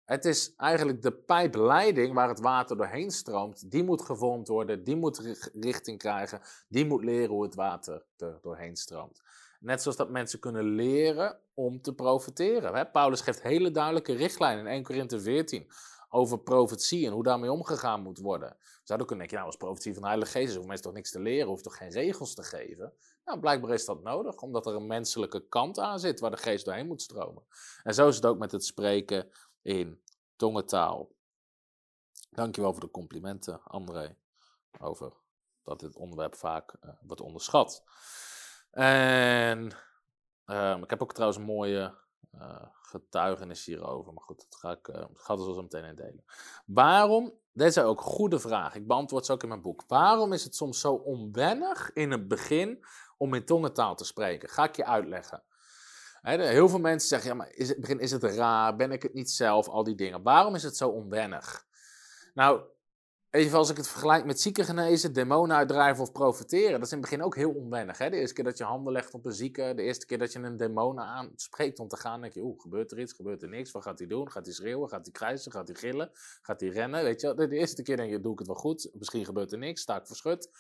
het is eigenlijk de pijpleiding waar het water doorheen stroomt. Die moet gevormd worden, die moet richting krijgen, die moet leren hoe het water er doorheen stroomt. Net zoals dat mensen kunnen leren om te profiteren. Paulus geeft hele duidelijke richtlijnen in 1 Korinthe 14 over profetie en hoe daarmee omgegaan moet worden. We zouden kunnen denken, nou, als profetie van de Heilige Geest is, mensen toch niks te leren, hoeft toch geen regels te geven? Nou, blijkbaar is dat nodig, omdat er een menselijke kant aan zit waar de geest doorheen moet stromen. En zo is het ook met het spreken in tongentaal. Dankjewel voor de complimenten, André, over dat dit onderwerp vaak uh, wordt onderschat. En uh, ik heb ook trouwens een mooie uh, getuigenis hierover, maar goed, dat ga ik, uh, ga er zo meteen in delen. Waarom, deze is ook een goede vraag, ik beantwoord ze ook in mijn boek. Waarom is het soms zo onwennig in het begin om in tongentaal te spreken? Ga ik je uitleggen. Heel veel mensen zeggen, ja, maar is het, begin, is het raar? Ben ik het niet zelf? Al die dingen. Waarom is het zo onwennig? Nou, even als ik het vergelijk met zieken genezen, demonen uitdrijven of profiteren. Dat is in het begin ook heel onwennig. Hè? De eerste keer dat je handen legt op een zieke, de eerste keer dat je een demon aanspreekt om te gaan, denk je, oeh, gebeurt er iets, gebeurt er niks? Wat gaat hij doen? Gaat hij schreeuwen? Gaat hij krijsen? Gaat hij gillen? Gaat hij rennen? Weet je, de eerste keer denk je, doe ik het wel goed? Misschien gebeurt er niks, sta ik verschut. In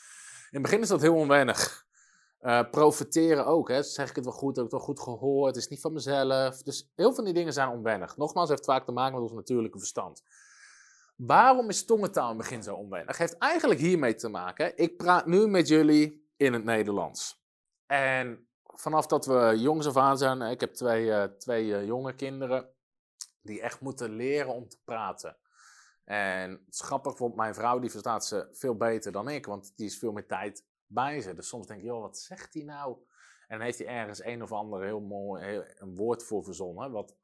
het begin is dat heel onwennig. Uh, profiteren ook, hè. zeg ik het wel goed, heb ik het wel goed gehoord, het is niet van mezelf. Dus heel veel van die dingen zijn onwennig. Nogmaals, het heeft vaak te maken met ons natuurlijke verstand. Waarom is tongentaal in het begin zo onwennig? Heeft eigenlijk hiermee te maken. Ik praat nu met jullie in het Nederlands. En vanaf dat we jongs af zijn, ik heb twee, uh, twee uh, jonge kinderen, die echt moeten leren om te praten. En het is grappig, bijvoorbeeld mijn vrouw, die verstaat ze veel beter dan ik, want die is veel meer tijd bij ze. Dus soms denk je, joh, wat zegt hij nou? En dan heeft hij ergens een of ander heel mooi heel, een woord voor verzonnen. Wat,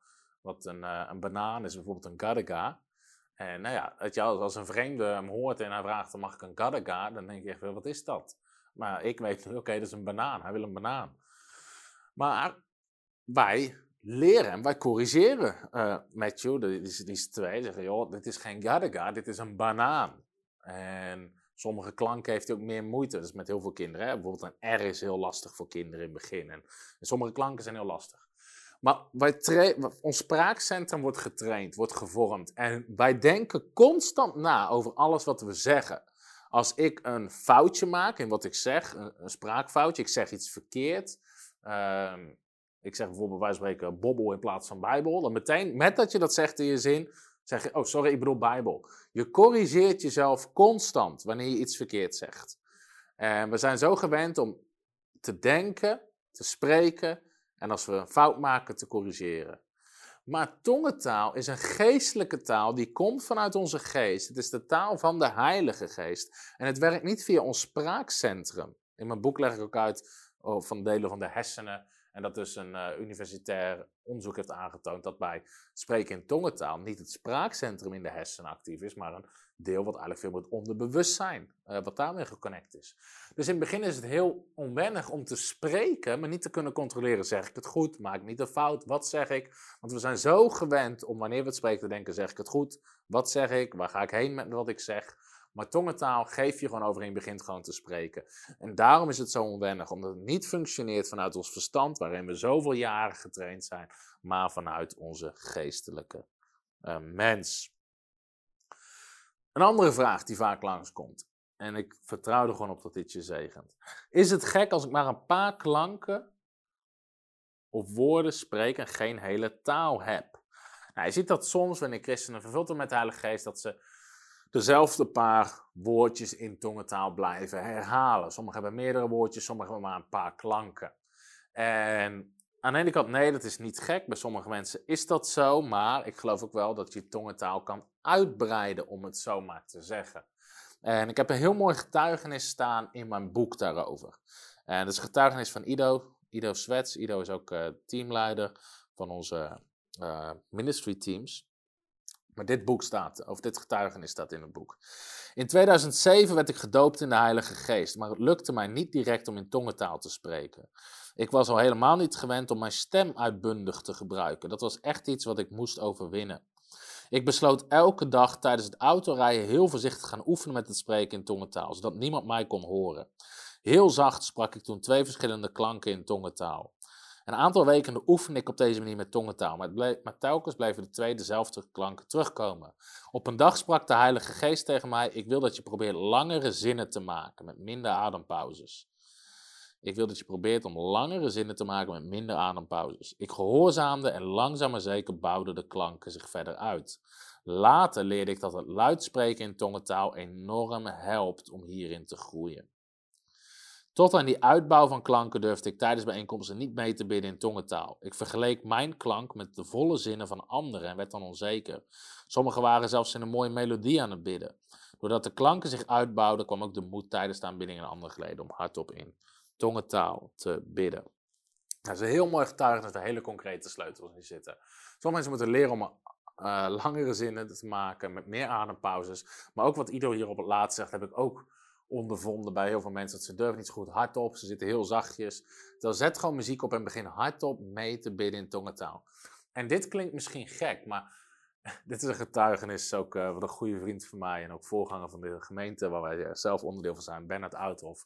wat een, uh, een banaan is, bijvoorbeeld een gadaga. En nou ja, je, als een vreemde hem hoort en hij vraagt, mag ik een gadaga? Dan denk je echt, wat is dat? Maar ik weet, <laughs> oké, dat is een banaan. Hij wil een banaan. Maar wij leren en wij corrigeren uh, Matthew, die, die, die is twee, zeggen, joh, dit is geen gadaga, dit is een banaan. En Sommige klanken heeft hij ook meer moeite. Dat is met heel veel kinderen. Hè? Bijvoorbeeld een R is heel lastig voor kinderen in het begin. En, sommige klanken zijn heel lastig. Maar wij ons spraakcentrum wordt getraind, wordt gevormd. En wij denken constant na over alles wat we zeggen. Als ik een foutje maak in wat ik zeg, een, spraakfoutje, ik zeg iets verkeerd. Ehm, ik zeg bijvoorbeeld, wij spreken bobbel in plaats van bijbel. Dan meteen, met dat je dat zegt in je zin, zeg je, oh sorry, ik bedoel Bijbel. Je corrigeert jezelf constant wanneer je iets verkeerd zegt. En we zijn zo gewend om te denken, te spreken en als we een fout maken te corrigeren. Maar tongentaal is een geestelijke taal die komt vanuit onze geest. Het is de taal van de Heilige Geest. En het werkt niet via ons spraakcentrum. In mijn boek leg ik ook uit oh, van delen van de hersenen en dat dus een uh, universitair onderzoek heeft aangetoond dat bij spreken in tongentaal niet het spraakcentrum in de hersenen actief is, maar een deel wat eigenlijk veel met onderbewustzijn, uh, wat daarmee geconnect is. Dus in het begin is het heel onwennig om te spreken, maar niet te kunnen controleren. Zeg ik het goed? Maak ik niet een fout? Wat zeg ik? Want we zijn zo gewend om wanneer we het spreken te denken, zeg ik het goed? Wat zeg ik? Waar ga ik heen met wat ik zeg? Maar tongentaal geef je gewoon over begint gewoon te spreken. En daarom is het zo onwennig, omdat het niet functioneert vanuit ons verstand, waarin we zoveel jaren getraind zijn, maar vanuit onze geestelijke uh, mens. Een andere vraag die vaak langskomt. En ik vertrouw er gewoon op dat dit je zegent. Is het gek als ik maar een paar klanken of woorden spreek en geen hele taal heb? Nou, je ziet dat soms wanneer christenen vervuld worden met de Heilige Geest, dat ze dezelfde paar woordjes in tongentaal blijven herhalen. Sommigen hebben meerdere woordjes, sommigen hebben maar een paar klanken. En aan de ene kant, nee, dat is niet gek. Bij sommige mensen is dat zo, maar ik geloof ook wel dat je tongentaal kan uitbreiden, om het zo maar te zeggen. En ik heb een heel mooi getuigenis staan in mijn boek daarover. En dat is getuigenis van Ido, Ido Swets. Ido is ook uh, teamleider van onze uh, ministry teams. Maar dit boek staat, of dit getuigenis staat in het boek. In 2007 werd ik gedoopt in de Heilige Geest, maar het lukte mij niet direct om in tongentaal te spreken. Ik was al helemaal niet gewend om mijn stem uitbundig te gebruiken. Dat was echt iets wat ik moest overwinnen. Ik besloot elke dag tijdens het autorijden heel voorzichtig gaan oefenen met het spreken in tongentaal, zodat niemand mij kon horen. Heel zacht sprak ik toen twee verschillende klanken in tongentaal. Een aantal weken oefende ik op deze manier met tongentaal, maar, bleef, maar telkens bleven de twee dezelfde klanken terugkomen. Op een dag sprak de Heilige Geest tegen mij: Ik wil dat je probeert langere zinnen te maken met minder adempauzes. Ik wil dat je probeert om langere zinnen te maken met minder adempauzes. Ik gehoorzaamde en langzaam maar zeker bouwden de klanken zich verder uit. Later leerde ik dat het luidspreken in tongentaal enorm helpt om hierin te groeien. Tot aan die uitbouw van klanken durfde ik tijdens bijeenkomsten niet mee te bidden in tongentaal. Ik vergeleek mijn klank met de volle zinnen van anderen en werd dan onzeker. Sommigen waren zelfs in een mooie melodie aan het bidden. Doordat de klanken zich uitbouwden, kwam ook de moed tijdens de aanbidding in andere geleden om hardop in tongentaal te bidden. Dat is een heel mooi getuigenis, een hele concrete sleutels in zitten. Sommige mensen moeten leren om uh, langere zinnen te maken met meer adempauzes. Maar ook wat Ido hier op het laatst zegt, heb ik ook ondervonden bij heel veel mensen. Dat ze durven niet zo goed hardop, ze zitten heel zachtjes. Dan zet gewoon muziek op en begin hardop mee te bidden in tongentaal. En dit klinkt misschien gek, maar <laughs> dit is een getuigenis ook uh, van een goede vriend van mij en ook voorganger van de gemeente waar wij zelf onderdeel van zijn, Bernard Uithof.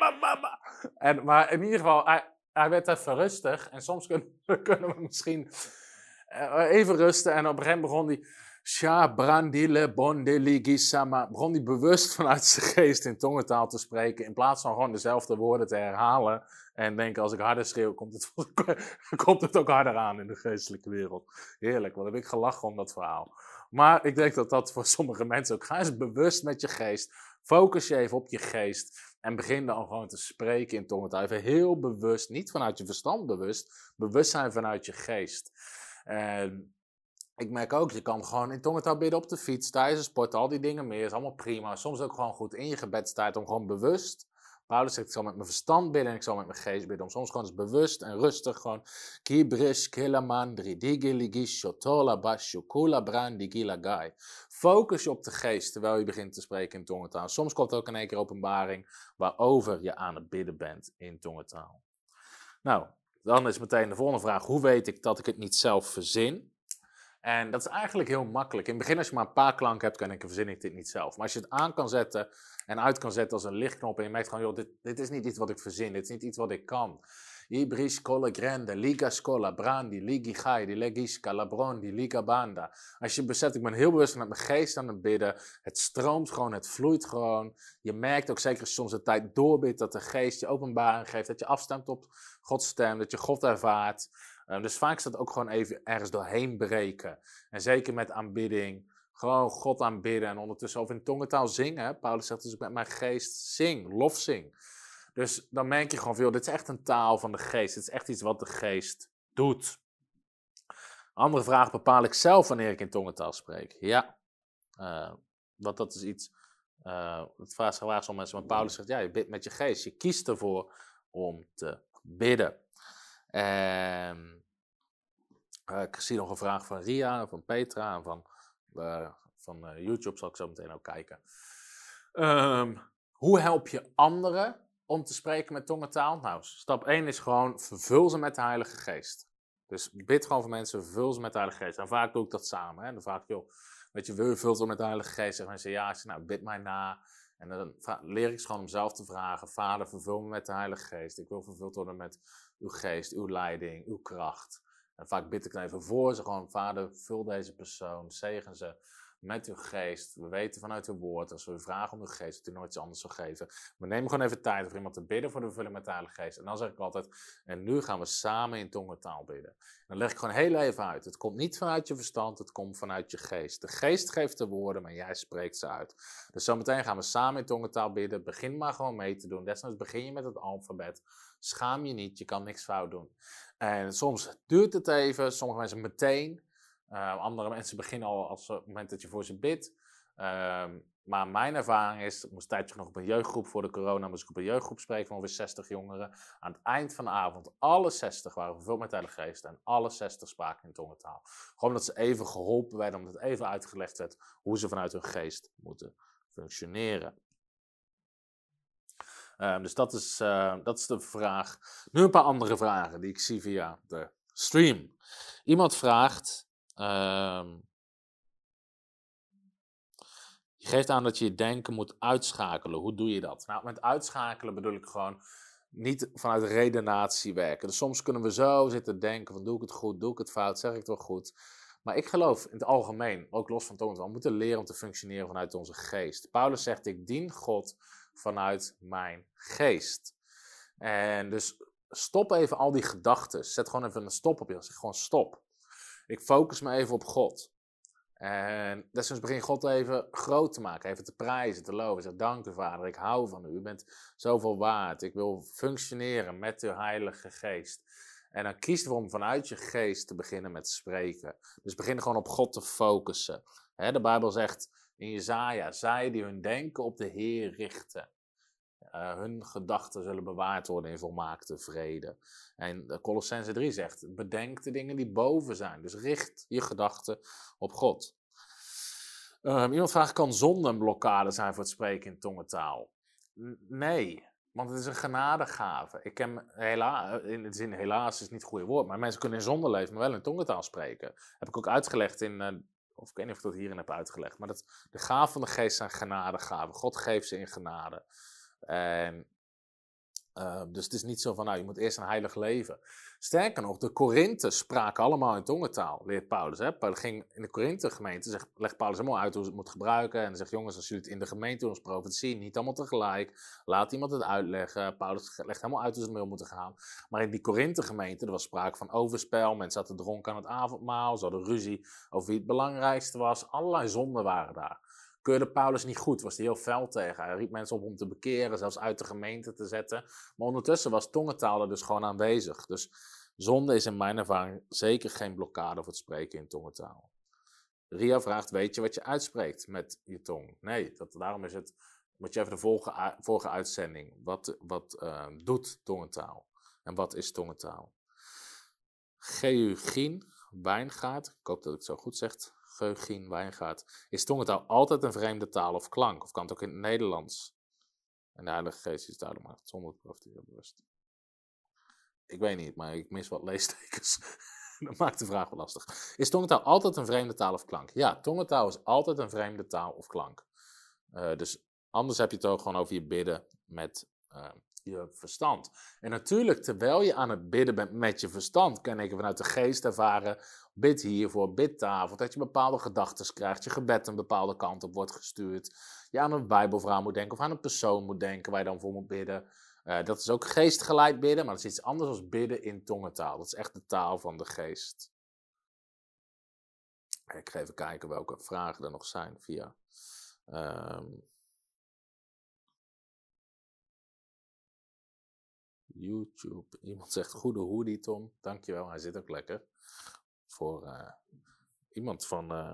en, maar in ieder geval, hij, werd even rustig. En soms kunnen, <laughs> we misschien uh, even rusten. En op een gegeven moment begon hij... Sha brandile. Begon hij bewust <laughs> vanuit zijn geest in tongentaal te spreken. In plaats van gewoon dezelfde woorden te herhalen. En denken, als ik harder schreeuw, komt het, <laughs> komt het ook harder aan in de geestelijke wereld. Heerlijk, wat heb ik gelachen om dat verhaal. Maar ik denk dat dat voor sommige mensen ook. Ga eens bewust met je geest. Focus je even op je geest. En begin dan gewoon te spreken in. Even heel bewust, niet vanuit je verstand bewust, bewust zijn vanuit je geest. En ik merk ook, je kan gewoon in tongentaal bidden op de fiets, tijdens sport, al die dingen meer. is allemaal prima. Soms ook gewoon goed in je gebedstijd om gewoon bewust Paulus zegt, ik zal met mijn verstand bidden en ik zal met mijn geest bidden. Om soms gewoon eens bewust en rustig gewoon... Focus je op de geest terwijl je begint te spreken in tongentaal. Soms komt ook in één keer openbaring waarover je aan het bidden bent in tongentaal. Nou, dan is meteen de volgende vraag. Hoe weet ik dat ik het niet zelf verzin? En dat is eigenlijk heel makkelijk. In het begin, als je maar een paar klanken hebt, kan ik verzin ik dit niet zelf. Maar als je het aan kan zetten en uit kan zetten als een lichtknop en je merkt gewoon, joh, dit, dit is niet iets wat ik verzin, dit is niet iets wat ik kan. Ibris scola grande, liga scola, brandi, ligi gai, di legisca, labrondi, liga banda. Als je beseft, ik ben heel bewust met mijn geest aan het bidden. Het stroomt gewoon, het vloeit gewoon. Je merkt ook zeker soms de tijd doorbidt, dat de geest je openbaring geeft. Dat je afstemt op Gods stem, dat je God ervaart. Uh, dus vaak is dat ook gewoon even ergens doorheen breken. En zeker met aanbidding. Gewoon God aanbidden en ondertussen over in tongentaal zingen. Paulus zegt dus ik met mijn geest zing, lof zing. Dus dan merk je gewoon veel, dit is echt een taal van de geest. Dit is echt iets wat de geest doet. Andere vraag, bepaal ik zelf wanneer ik in tongentaal spreek? Ja, uh, want dat is iets, uh, het vraagt zich waar mensen, maar Paulus zegt, ja, je bidt met je geest. Je kiest ervoor om te bidden. En uh, ik zie nog een vraag van Ria, van Petra en van, van YouTube zal ik zo meteen ook kijken. Ehm, hoe help je anderen om te spreken met tongentaal? Nou, stap 1 is gewoon vervul ze met de Heilige Geest. Dus bid gewoon voor mensen, vervul ze met de Heilige Geest. En vaak doe ik dat samen. Hè? Dan vraag ik, joh, weet je, wil je vult met de Heilige Geest? En mensen ja. Ik zeg, nou, bid mij na. En dan leer ik ze gewoon om zelf te vragen. Vader, vervul me met de Heilige Geest. Ik wil vervuld worden met uw geest, uw leiding, uw kracht. En vaak bid ik dan even voor ze gewoon, Vader, vul deze persoon, zegen ze met uw geest. We weten vanuit uw woord, als we vragen om uw geest, dat u nooit iets anders zal geven. Maar neem gewoon even tijd voor iemand te bidden voor de vervulling met de Heilige Geest. En dan zeg ik altijd, en nu gaan we samen in tongentaal bidden. En dan leg ik gewoon heel even uit. Het komt niet vanuit je verstand, het komt vanuit je geest. De geest geeft de woorden, maar jij spreekt ze uit. Dus zometeen gaan we samen in tongentaal bidden. Begin maar gewoon mee te doen. Desnoods begin je met het alfabet. Schaam je niet, je kan niks fout doen. En soms duurt het even, sommige mensen meteen. Uh, andere mensen beginnen al als op het moment dat je voor ze bidt. Uh, maar mijn ervaring is, ik moest tijdje nog op een jeugdgroep voor de corona, moest ik op een jeugdgroep spreken van ongeveer 60 jongeren. Aan het eind van de avond, alle 60 waren vervuld met Heilige Geest en alle 60 spraken in tongentaal. Gewoon dat ze even geholpen werden, omdat het even uitgelegd werd hoe ze vanuit hun geest moeten functioneren. Uh, dus dat is, uh, dat is de vraag. Nu een paar andere vragen die ik zie via de stream. Iemand vraagt. Uh, je geeft aan dat je je denken moet uitschakelen. Hoe doe je dat? Nou, met uitschakelen bedoel ik gewoon niet vanuit redenatie werken. Dus soms kunnen we zo zitten denken van doe ik het goed, doe ik het fout, zeg ik het wel goed. Maar ik geloof in het algemeen, ook los van toon, we moeten leren om te functioneren vanuit onze geest. Paulus zegt, ik dien God vanuit mijn geest. En dus stop even al die gedachten. Zet gewoon even een stop op je. Zeg gewoon stop. Ik focus me even op God. En desnoods begin God even groot te maken, even te prijzen, te loven. Zeg, dank u vader, ik hou van u. U bent zoveel waard. Ik wil functioneren met uw heilige geest. En dan kies ervoor om vanuit je geest te beginnen met spreken. Dus begin gewoon op God te focussen. de Bijbel zegt, in Jezaja, zij die hun denken op de Heer richten. Uh, hun gedachten zullen bewaard worden in volmaakte vrede. En Colossense 3 zegt, bedenk de dingen die boven zijn. Dus richt je gedachten op God. Um, iemand vraagt, kan zonde een blokkade zijn voor het spreken in tongentaal? nee, want het is een genadegave. Ik ken helaas, in de zin helaas is niet het goede woord, maar mensen kunnen in zonde leven, maar wel in tongentaal spreken. Heb ik ook uitgelegd in of ik weet niet of ik dat hierin heb uitgelegd. Maar dat, de gaven van de geest zijn genadegaven. God geeft ze in genade. En uh, dus het is niet zo van, nou, je moet eerst een heilig leven. Sterker nog, de Korinthe spraken allemaal in tongentaal, leert Paulus. Hè? Paulus ging in de Korinthe gemeente, zegt, legt Paulus helemaal uit hoe ze het moet gebruiken. En zegt, jongens, als jullie het in de gemeente als profetie, niet allemaal tegelijk. Laat iemand het uitleggen. Paulus legt helemaal uit hoe ze mee moeten gaan. Maar in die Korinthe gemeente, er was sprake van overspel. Mensen zaten dronken aan het avondmaal. Ze hadden ruzie over wie het belangrijkste was. Allerlei zonden waren daar keurde Paulus niet goed, was hij heel fel tegen. Hij riep mensen op om te bekeren, zelfs uit de gemeente te zetten. Maar ondertussen was tongentaal er dus gewoon aanwezig. Dus zonde is in mijn ervaring zeker geen blokkade voor het spreken in tongentaal. Ria vraagt, weet je wat je uitspreekt met je tong? Nee, dat, daarom is het, moet je even de vorige, uitzending. Wat, wat uh, doet tongentaal? En wat is tongentaal? Geugien, wijngaard, ik hoop dat ik het zo goed zeg, Geugien Wijngaard. Is tongentaal altijd een vreemde taal of klank? Of kan het ook in het Nederlands? En de Heilige Geest is duidelijk maakt zonder profiteren bewust. Ik weet niet, maar ik mis wat leestekens. <laughs> dat maakt de vraag wel lastig. Is tongentaal altijd een vreemde taal of klank? Ja, tongentaal is altijd een vreemde taal of klank. Uh, dus anders heb je het ook gewoon over je bidden met uh, je verstand. En natuurlijk, terwijl je aan het bidden bent met je verstand, kan ik vanuit de geest ervaren bid hiervoor, bid daarvoor, dat je bepaalde gedachten krijgt, je gebed een bepaalde kant op wordt gestuurd, je aan een bijbelverhaal moet denken of aan een persoon moet denken waar je dan voor moet bidden. Uh, dat is ook geestgeleid bidden, maar dat is iets anders dan bidden in tongentaal. Dat is echt de taal van de geest. Ik ga even kijken welke vragen er nog zijn via. Um, YouTube. Iemand zegt goede hoodie, Tom. Dankjewel, hij zit ook lekker voor uh, iemand van uh,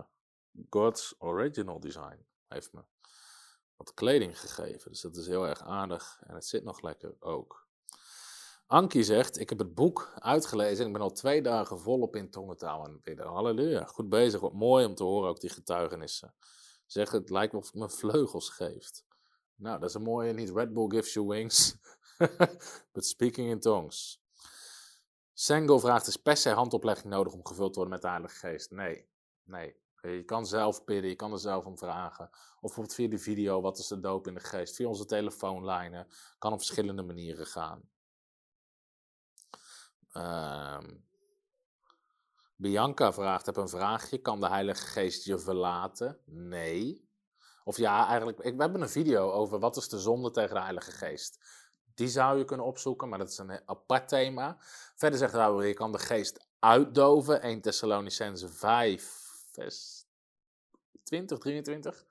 God's Original Design. Heeft me wat kleding gegeven. Dus dat is heel erg aardig. En het zit nog lekker ook. Ankie zegt, ik heb het boek uitgelezen en ik ben al twee dagen volop in tongentaal bidden. Halleluja, goed bezig. Wat mooi om te horen ook die getuigenissen. Zeg, het lijkt wel of het me vleugels geeft. Nou, dat is een mooie, niet Red Bull gives you wings, <laughs> but speaking in tongues. Sengo vraagt, is per se handoplegging nodig om gevuld te worden met de Heilige Geest? Nee, nee. Je kan zelf bidden, je kan er zelf om vragen. Of bijvoorbeeld via de video, wat is de doop in de geest? Via onze telefoonlijnen. Kan op verschillende manieren gaan. Ehm, Bianca vraagt, heb een vraagje. Kan de Heilige Geest je verlaten? Nee. Of ja, eigenlijk, ik, we hebben een video over wat is de zonde tegen de Heilige Geest. Die zou je kunnen opzoeken, maar dat is een apart thema. Verder zegt Rauwer, je kan de geest uitdoven. 1 Thessalonicense 5, vers 20, 23.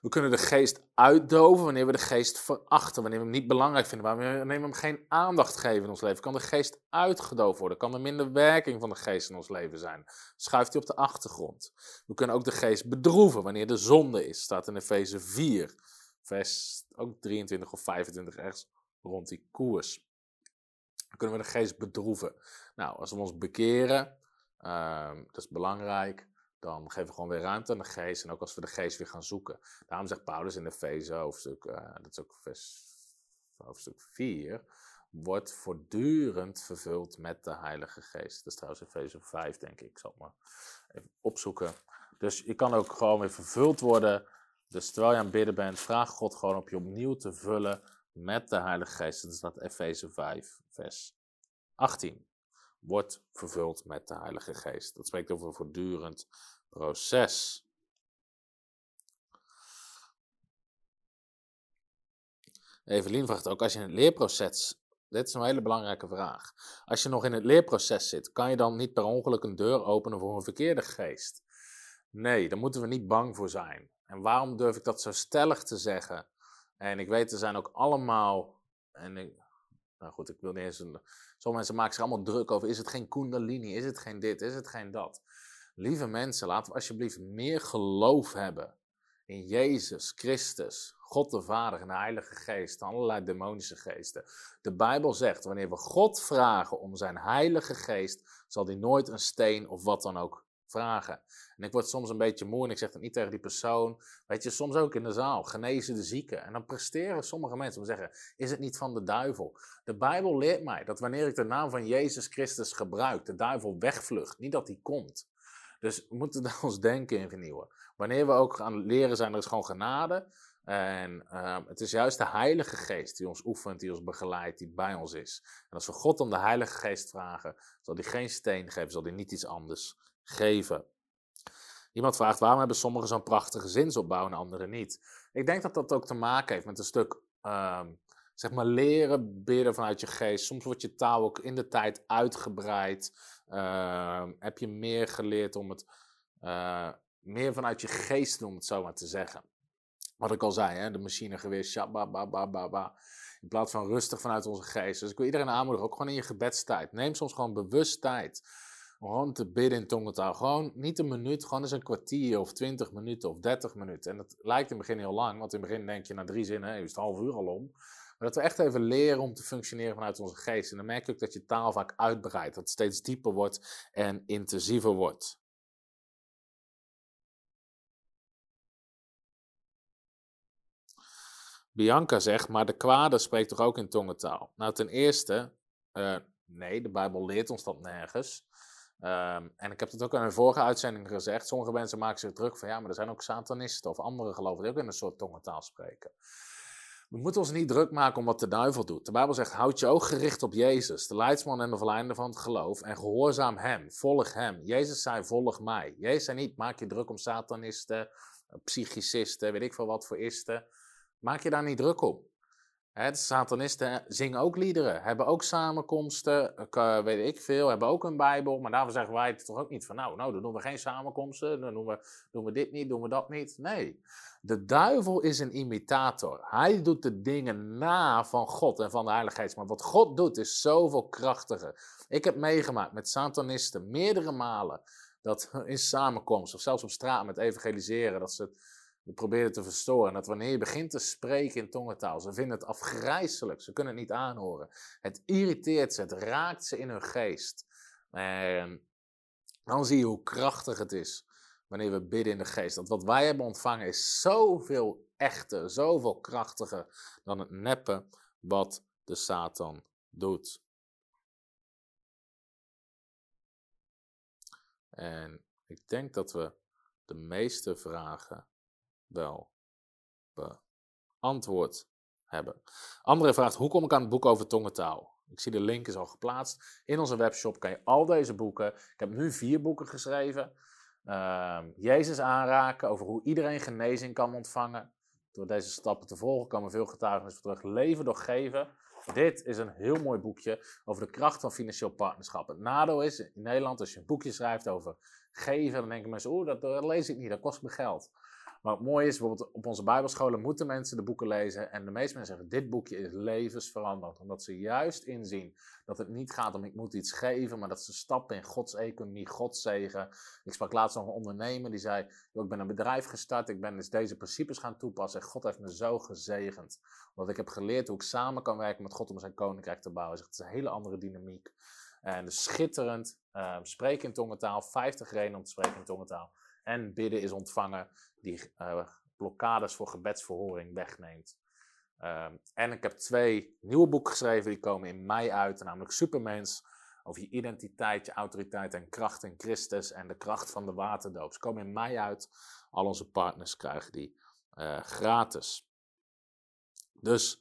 We kunnen de geest uitdoven wanneer we de geest verachten, wanneer we hem niet belangrijk vinden, wanneer we hem geen aandacht geven in ons leven. Kan de geest uitgedoofd worden? Kan er minder werking van de geest in ons leven zijn? Schuift hij op de achtergrond? We kunnen ook de geest bedroeven wanneer de zonde is, staat in Efeze 4, vers ook 23 of 25 ergens rond die koers. Kunnen we de geest bedroeven. Nou, als we ons bekeren, uh, dat is belangrijk dan geven we gewoon weer ruimte aan de geest. En ook als we de geest weer gaan zoeken. Daarom zegt Paulus in Efeze hoofdstuk, uh, dat is ook vers, hoofdstuk 4, wordt voortdurend vervuld met de Heilige Geest. Dat is trouwens Efeze 5, denk ik. Ik zal het maar even opzoeken. Dus je kan ook gewoon weer vervuld worden. Dus terwijl je aan het bidden bent, vraag God gewoon op je opnieuw te vullen met de Heilige Geest. Dat is dat Efeze 5, vers 18 wordt vervuld met de Heilige Geest. Dat spreekt over een voortdurend proces. Evelien vraagt ook, als je in het leerproces, dit is een hele belangrijke vraag. Als je nog in het leerproces zit, kan je dan niet per ongeluk een deur openen voor een verkeerde geest? Nee, daar moeten we niet bang voor zijn. En waarom durf ik dat zo stellig te zeggen? En ik weet, er zijn ook allemaal, en ik, nou goed, ik wil niet eens een, Sommige mensen maken zich allemaal druk over, is het geen kundalini, is het geen dit, is het geen dat. Lieve mensen, laten we alsjeblieft meer geloof hebben in Jezus Christus, God de Vader en de Heilige Geest, allerlei demonische geesten. De Bijbel zegt, wanneer we God vragen om zijn Heilige Geest, zal hij nooit een steen of wat dan ook vragen. En ik word soms een beetje moe en ik zeg het niet tegen die persoon. Weet je, soms ook in de zaal, genezen de zieken. En dan presteren sommige mensen om te zeggen, is het niet van de duivel? De Bijbel leert mij dat wanneer ik de naam van Jezus Christus gebruik, de duivel wegvlucht, niet dat hij komt. Dus we moeten <laughs> ons denken in vernieuwen. Wanneer we ook gaan leren zijn, er is gewoon genade. En uh, het is juist de Heilige Geest die ons oefent, die ons begeleidt, die bij ons is. En als we God om de Heilige Geest vragen, zal hij geen steen geven, zal hij niet iets anders geven. Iemand vraagt waarom hebben sommigen zo'n prachtige zinsopbouw en anderen niet. Ik denk dat dat ook te maken heeft met een stuk uh, zeg maar leren bidden vanuit je geest. Soms wordt je taal ook in de tijd uitgebreid. Uh, heb je meer geleerd om het uh, meer vanuit je geest om het zo maar te zeggen. Wat ik al zei, hè, de machine geweest, ba. In plaats van rustig vanuit onze geest. Dus ik wil iedereen aanmoedigen, ook gewoon in je gebedstijd. Neem soms gewoon bewust tijd gewoon te bidden in tongentaal. Gewoon niet een minuut, gewoon eens een kwartier of twintig minuten of dertig minuten. En dat lijkt in het begin heel lang, want in het begin denk je na drie zinnen, hey, is het half uur al om. Maar dat we echt even leren om te functioneren vanuit onze geest. En dan merk je ook dat je taal vaak uitbreidt, dat het steeds dieper wordt en intensiever wordt. Bianca zegt, maar de kwade spreekt toch ook in tongentaal? Nou, ten eerste, uh, nee, de Bijbel leert ons dat nergens. Um, en ik heb het ook in een vorige uitzending gezegd. Sommige mensen maken zich druk van ja, maar er zijn ook satanisten of andere geloven die ook in een soort tongentaal spreken. We moeten ons niet druk maken om wat de duivel doet. De Bijbel zegt: houd je oog gericht op Jezus, de leidsman en de verleider van het geloof, en gehoorzaam Hem, volg Hem. Jezus zei: volg mij. Jezus zei niet: maak je druk om satanisten, psychicisten, weet ik veel wat voor isten. Maak je daar niet druk om. Hè, de satanisten zingen ook liederen, hebben ook samenkomsten, eh, weet ik veel, hebben ook een Bijbel. Maar daarvoor zeggen wij toch ook niet van, nou, nou dan doen we geen samenkomsten, dan doen we, doen we dit niet, doen we dat niet. Nee, de duivel is een imitator. Hij doet de dingen na van God en van de Heilige Geest. Maar wat God doet is zoveel krachtiger. Ik heb meegemaakt met satanisten meerdere malen dat in samenkomst of zelfs op straat met evangeliseren, dat ze we proberen te verstoren. Dat wanneer je begint te spreken in tongentaal, ze vinden het afgrijzelijk, ze kunnen het niet aanhoren. Het irriteert ze, het raakt ze in hun geest. En dan zie je hoe krachtig het is wanneer we bidden in de geest. Dat wat wij hebben ontvangen is zoveel echter, zoveel krachtiger dan het neppe wat de Satan doet. En ik denk dat we de meeste vragen wel beantwoord hebben. Andere vraagt, hoe kom ik aan het boek over tongentaal? Ik zie de link is al geplaatst. In onze webshop kan je al deze boeken. Ik heb nu vier boeken geschreven. Uh, Jezus aanraken, over hoe iedereen genezing kan ontvangen. Door deze stappen te volgen komen veel getuigenissen terug. Leven door geven. Dit is een heel mooi boekje over de kracht van financieel partnerschap. Het nadeel is, in Nederland, als je een boekje schrijft over geven, dan denken mensen, oeh, dat, dat lees ik niet, dat kost me geld. Maar het mooie is, bijvoorbeeld op onze bijbelscholen moeten mensen de boeken lezen. En de meeste mensen zeggen, dit boekje is levensveranderd. Omdat ze juist inzien dat het niet gaat om ik moet iets geven, maar dat ze stappen in Gods economie, Gods zegen. Ik sprak laatst nog een ondernemer die zei, ik ben een bedrijf gestart, ik ben dus deze principes gaan toepassen. En God heeft me zo gezegend. Omdat ik heb geleerd hoe ik samen kan werken met God om zijn koninkrijk te bouwen. Het is een hele andere dynamiek. En dus schitterend. Uh, spreken in tongentaal, 50 redenen om te spreken in tongentaal. En bidden is ontvangen die uh, blokkades voor gebedsverhoring wegneemt. Uh, en ik heb twee nieuwe boeken geschreven, die komen in mei uit, namelijk Supermens, over je identiteit, je autoriteit en kracht in Christus en de kracht van de waterdoop. Ze komen in mei uit, al onze partners krijgen die uh, gratis. Dus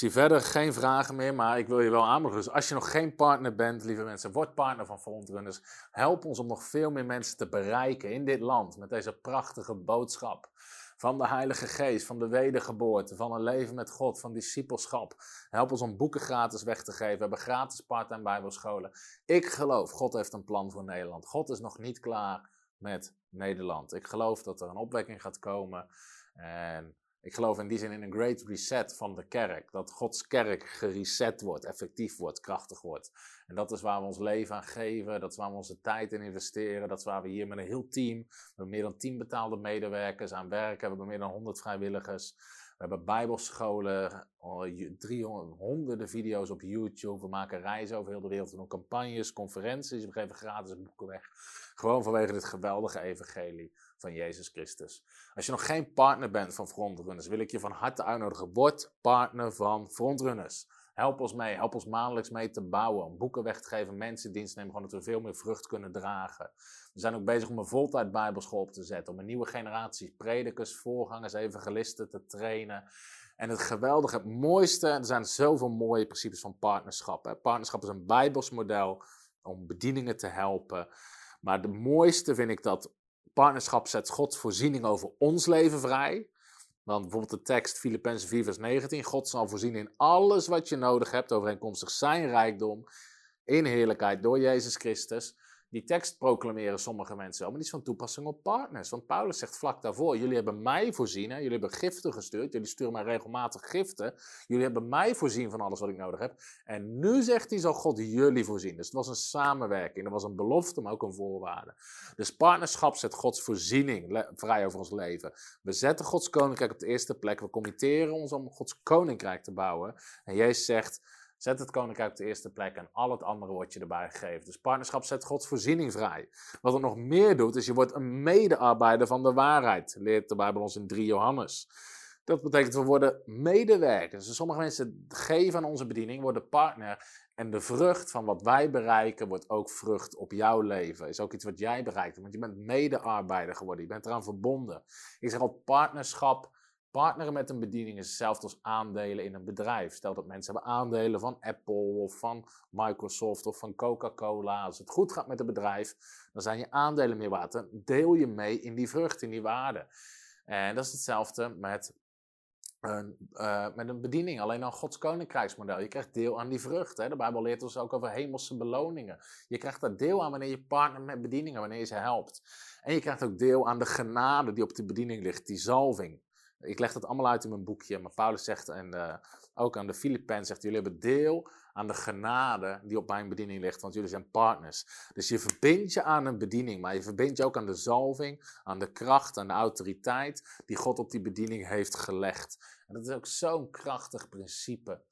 zie verder geen vragen meer, maar ik wil je wel aanmoedigen. Dus als je nog geen partner bent, lieve mensen, word partner van Frontrunners. Help ons om nog veel meer mensen te bereiken in dit land met deze prachtige boodschap. Van de Heilige Geest, van de wedergeboorte, van een leven met God, van discipelschap. Help ons om boeken gratis weg te geven. We hebben gratis part-time bijbelscholen. Ik geloof, God heeft een plan voor Nederland. God is nog niet klaar met Nederland. Ik geloof dat er een opwekking gaat komen. En ik geloof in die zin in een great reset van de kerk. Dat Gods kerk gereset wordt, effectief wordt, krachtig wordt. En dat is waar we ons leven aan geven. Dat is waar we onze tijd in investeren. Dat is waar we hier met een heel team. We hebben meer dan 10 betaalde medewerkers aan werken. We hebben meer dan 100 vrijwilligers. We hebben bijbelscholen, 300, honderden video's op YouTube. We maken reizen over heel de wereld. We doen campagnes, conferenties. We geven gratis boeken weg. Gewoon vanwege dit geweldige evangelie van Jezus Christus. Als je nog geen partner bent van Frontrunners, wil ik je van harte uitnodigen. Word partner van Frontrunners. Help ons mee, help ons maandelijks mee te bouwen, boeken weg te geven, mensen dienst nemen, gewoon dat we veel meer vrucht kunnen dragen. We zijn ook bezig om een voltijd bijbelschool op te zetten, om een nieuwe generatie predikers, voorgangers, evangelisten te trainen. En het geweldige, het mooiste, er zijn zoveel mooie principes van partnerschap. Partnerschap is een bijbelsmodel om bedieningen te helpen. Maar de mooiste vind ik dat partnerschap zet Gods voorziening over ons leven vrij. Want bijvoorbeeld de tekst Filippenzen 4 vers 19. God zal voorzien in alles wat je nodig hebt overeenkomstig zijn rijkdom in heerlijkheid door Jezus Christus. Die tekst proclameren sommige mensen wel, maar die is van toepassing op partners. Want Paulus zegt vlak daarvoor: Jullie hebben mij voorzien, hè? jullie hebben giften gestuurd, jullie sturen mij regelmatig giften. Jullie hebben mij voorzien van alles wat ik nodig heb. En nu zegt hij: Zal God jullie voorzien. Dus het was een samenwerking, er was een belofte, maar ook een voorwaarde. Dus partnerschap zet Gods voorziening vrij over ons leven. We zetten Gods koninkrijk op de eerste plek. We committeren ons om Gods koninkrijk te bouwen. En Jezus zegt. Zet het koninkrijk op de eerste plek en al het andere wordt je erbij gegeven. Dus partnerschap zet Gods voorziening vrij. Wat het nog meer doet, is je wordt een medearbeider van de waarheid. Leert de Bijbel ons in 3 Johannes. Dat betekent we worden medewerkers. Dus sommige mensen geven aan onze bediening, worden partner. En de vrucht van wat wij bereiken, wordt ook vrucht op jouw leven. Is ook iets wat jij bereikt. Want je bent medearbeider geworden. Je bent eraan verbonden. Ik zeg al, partnerschap Partneren met een bediening is hetzelfde als aandelen in een bedrijf. Stel dat mensen hebben aandelen van Apple of van Microsoft of van Coca-Cola. Als het goed gaat met het bedrijf, dan zijn je aandelen meer waard. Dan deel je mee in die vrucht, in die waarde. En dat is hetzelfde met een, uh, met een bediening, alleen al Gods koninkrijksmodel. Je krijgt deel aan die vrucht. Hè? De Bijbel leert ons ook over hemelse beloningen. Je krijgt daar deel aan wanneer je partner met bedieningen, wanneer je ze helpt. En je krijgt ook deel aan de genade die op die bediening ligt, die zalving. Ik leg dat allemaal uit in mijn boekje. Maar Paulus zegt, en uh, ook aan de Filipijnen zegt, jullie hebben deel aan de genade die op mijn bediening ligt, want jullie zijn partners. Dus je verbindt je aan een bediening, maar je verbindt je ook aan de zalving, aan de kracht, aan de autoriteit die God op die bediening heeft gelegd. En dat is ook zo'n krachtig principe.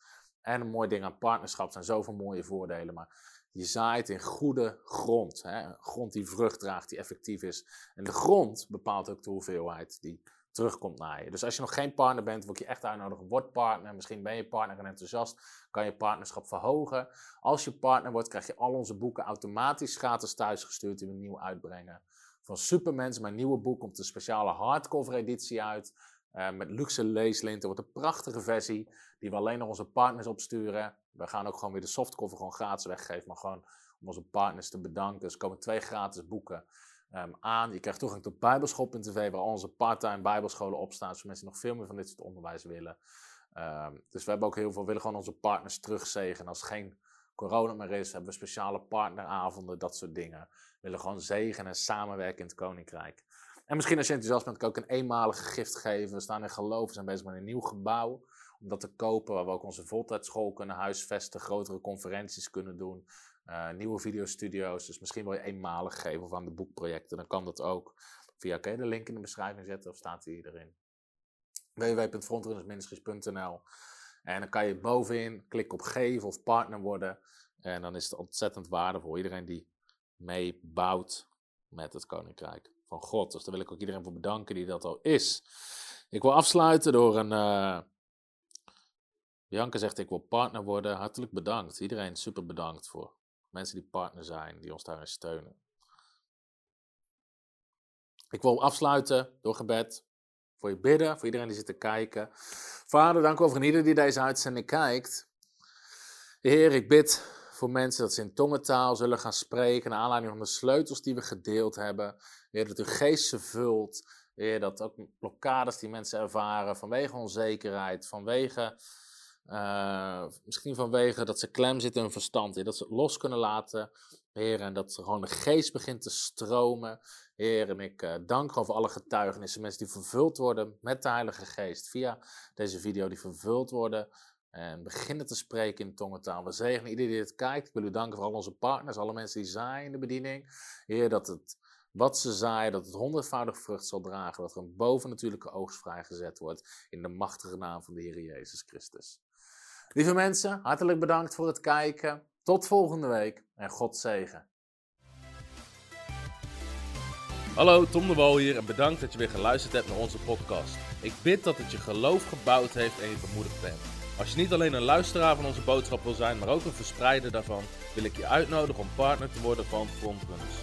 En een mooi ding aan partnerschap zijn zoveel mooie voordelen. Maar je zaait in goede grond. Hè? Grond die vrucht draagt, die effectief is. En de grond bepaalt ook de hoeveelheid die terugkomt naar je. Dus als je nog geen partner bent, wil ik je echt uitnodigen, word partner. Misschien ben je partner en enthousiast, kan je partnerschap verhogen. Als je partner wordt, krijg je al onze boeken automatisch gratis thuisgestuurd die we nieuw uitbrengen. Van Supermens, mijn nieuwe boek, komt een speciale hardcover editie uit. Uh, met luxe leeslinten. wordt een prachtige versie die we alleen naar onze partners opsturen. We gaan ook gewoon weer de softcover gewoon gratis weggeven, maar gewoon om onze partners te bedanken. Dus er komen twee gratis boeken um, aan. Je krijgt toegang tot bijbelschool.tv, waar onze part-time bijbelscholen op staan, zodat mensen nog veel meer van dit soort onderwijs willen. Um, dus we hebben ook heel veel, willen gewoon onze partners terugzegen. Als geen corona meer is, hebben we speciale partneravonden, dat soort dingen. We willen gewoon zegen en samenwerken in het koninkrijk. En misschien als je enthousiast bent, kan ik ook een eenmalige gift geven. We staan in geloof, we zijn bezig met een nieuw gebouw om dat te kopen, waar we ook onze voltijdschool kunnen huisvesten, grotere conferenties kunnen doen, uh, nieuwe videostudio's. Dus misschien wil je eenmalig geven of aan de boekprojecten, dan kan dat ook. Via, je de link in de beschrijving zetten of staat die erin? www.frontrunnersministries.nl En dan kan je bovenin klikken op geven of partner worden. En dan is het ontzettend waardevol. Iedereen die meebouwt met het Koninkrijk van God. Dus daar wil ik ook iedereen voor bedanken die dat al is. Ik wil afsluiten door een... Janke zegt, ik wil partner worden. Hartelijk bedankt. Iedereen super bedankt voor mensen die partner zijn, die ons daarin steunen. Ik wil afsluiten door gebed. Voor je bidden, voor iedereen die zit te kijken. Vader, dank u voor ieder die deze uitzending kijkt. Heer, ik bid voor mensen dat ze in tongentaal zullen gaan spreken. Naar aanleiding van de sleutels die we gedeeld hebben. Heer, dat uw geest ze vult. Heer, dat ook blokkades die mensen ervaren vanwege onzekerheid, vanwege uh, misschien vanwege dat ze klem zitten in hun verstand, heer, dat ze het los kunnen laten, Heer, en dat gewoon de geest begint te stromen. Heer, en ik uh, dank gewoon voor alle getuigenissen, mensen die vervuld worden met de Heilige Geest via deze video, die vervuld worden en beginnen te spreken in tongentaal. We zegenen iedereen die dit kijkt. Ik wil u danken voor al onze partners, alle mensen die zijn in de bediening. Heer, dat het wat ze zaaien, dat het honderdvoudig vrucht zal dragen, dat er een bovennatuurlijke oogst vrijgezet wordt in de machtige naam van de Heer Jezus Christus. Lieve mensen, hartelijk bedankt voor het kijken. Tot volgende week en God zegen. Hallo, Tom de Wol hier en bedankt dat je weer geluisterd hebt naar onze podcast. Ik bid dat het je geloof gebouwd heeft en je bemoedigd bent. Als je niet alleen een luisteraar van onze boodschap wil zijn, maar ook een verspreider daarvan, wil ik je uitnodigen om partner te worden van Frontrunners.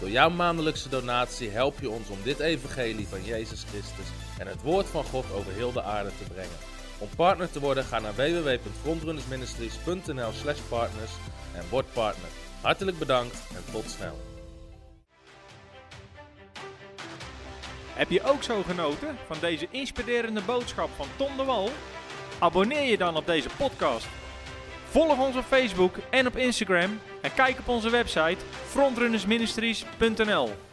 Door jouw maandelijkse donatie help je ons om dit evangelie van Jezus Christus en het woord van God over heel de aarde te brengen. Om partner te worden ga naar www.frontrunnersministries.nl slash partners en word partner. Hartelijk bedankt en tot snel. Heb je ook zo genoten van deze inspirerende boodschap van Tom de Wal? Abonneer je dan op deze podcast. Volg ons op Facebook en op Instagram en kijk op onze website frontrunnersministries.nl.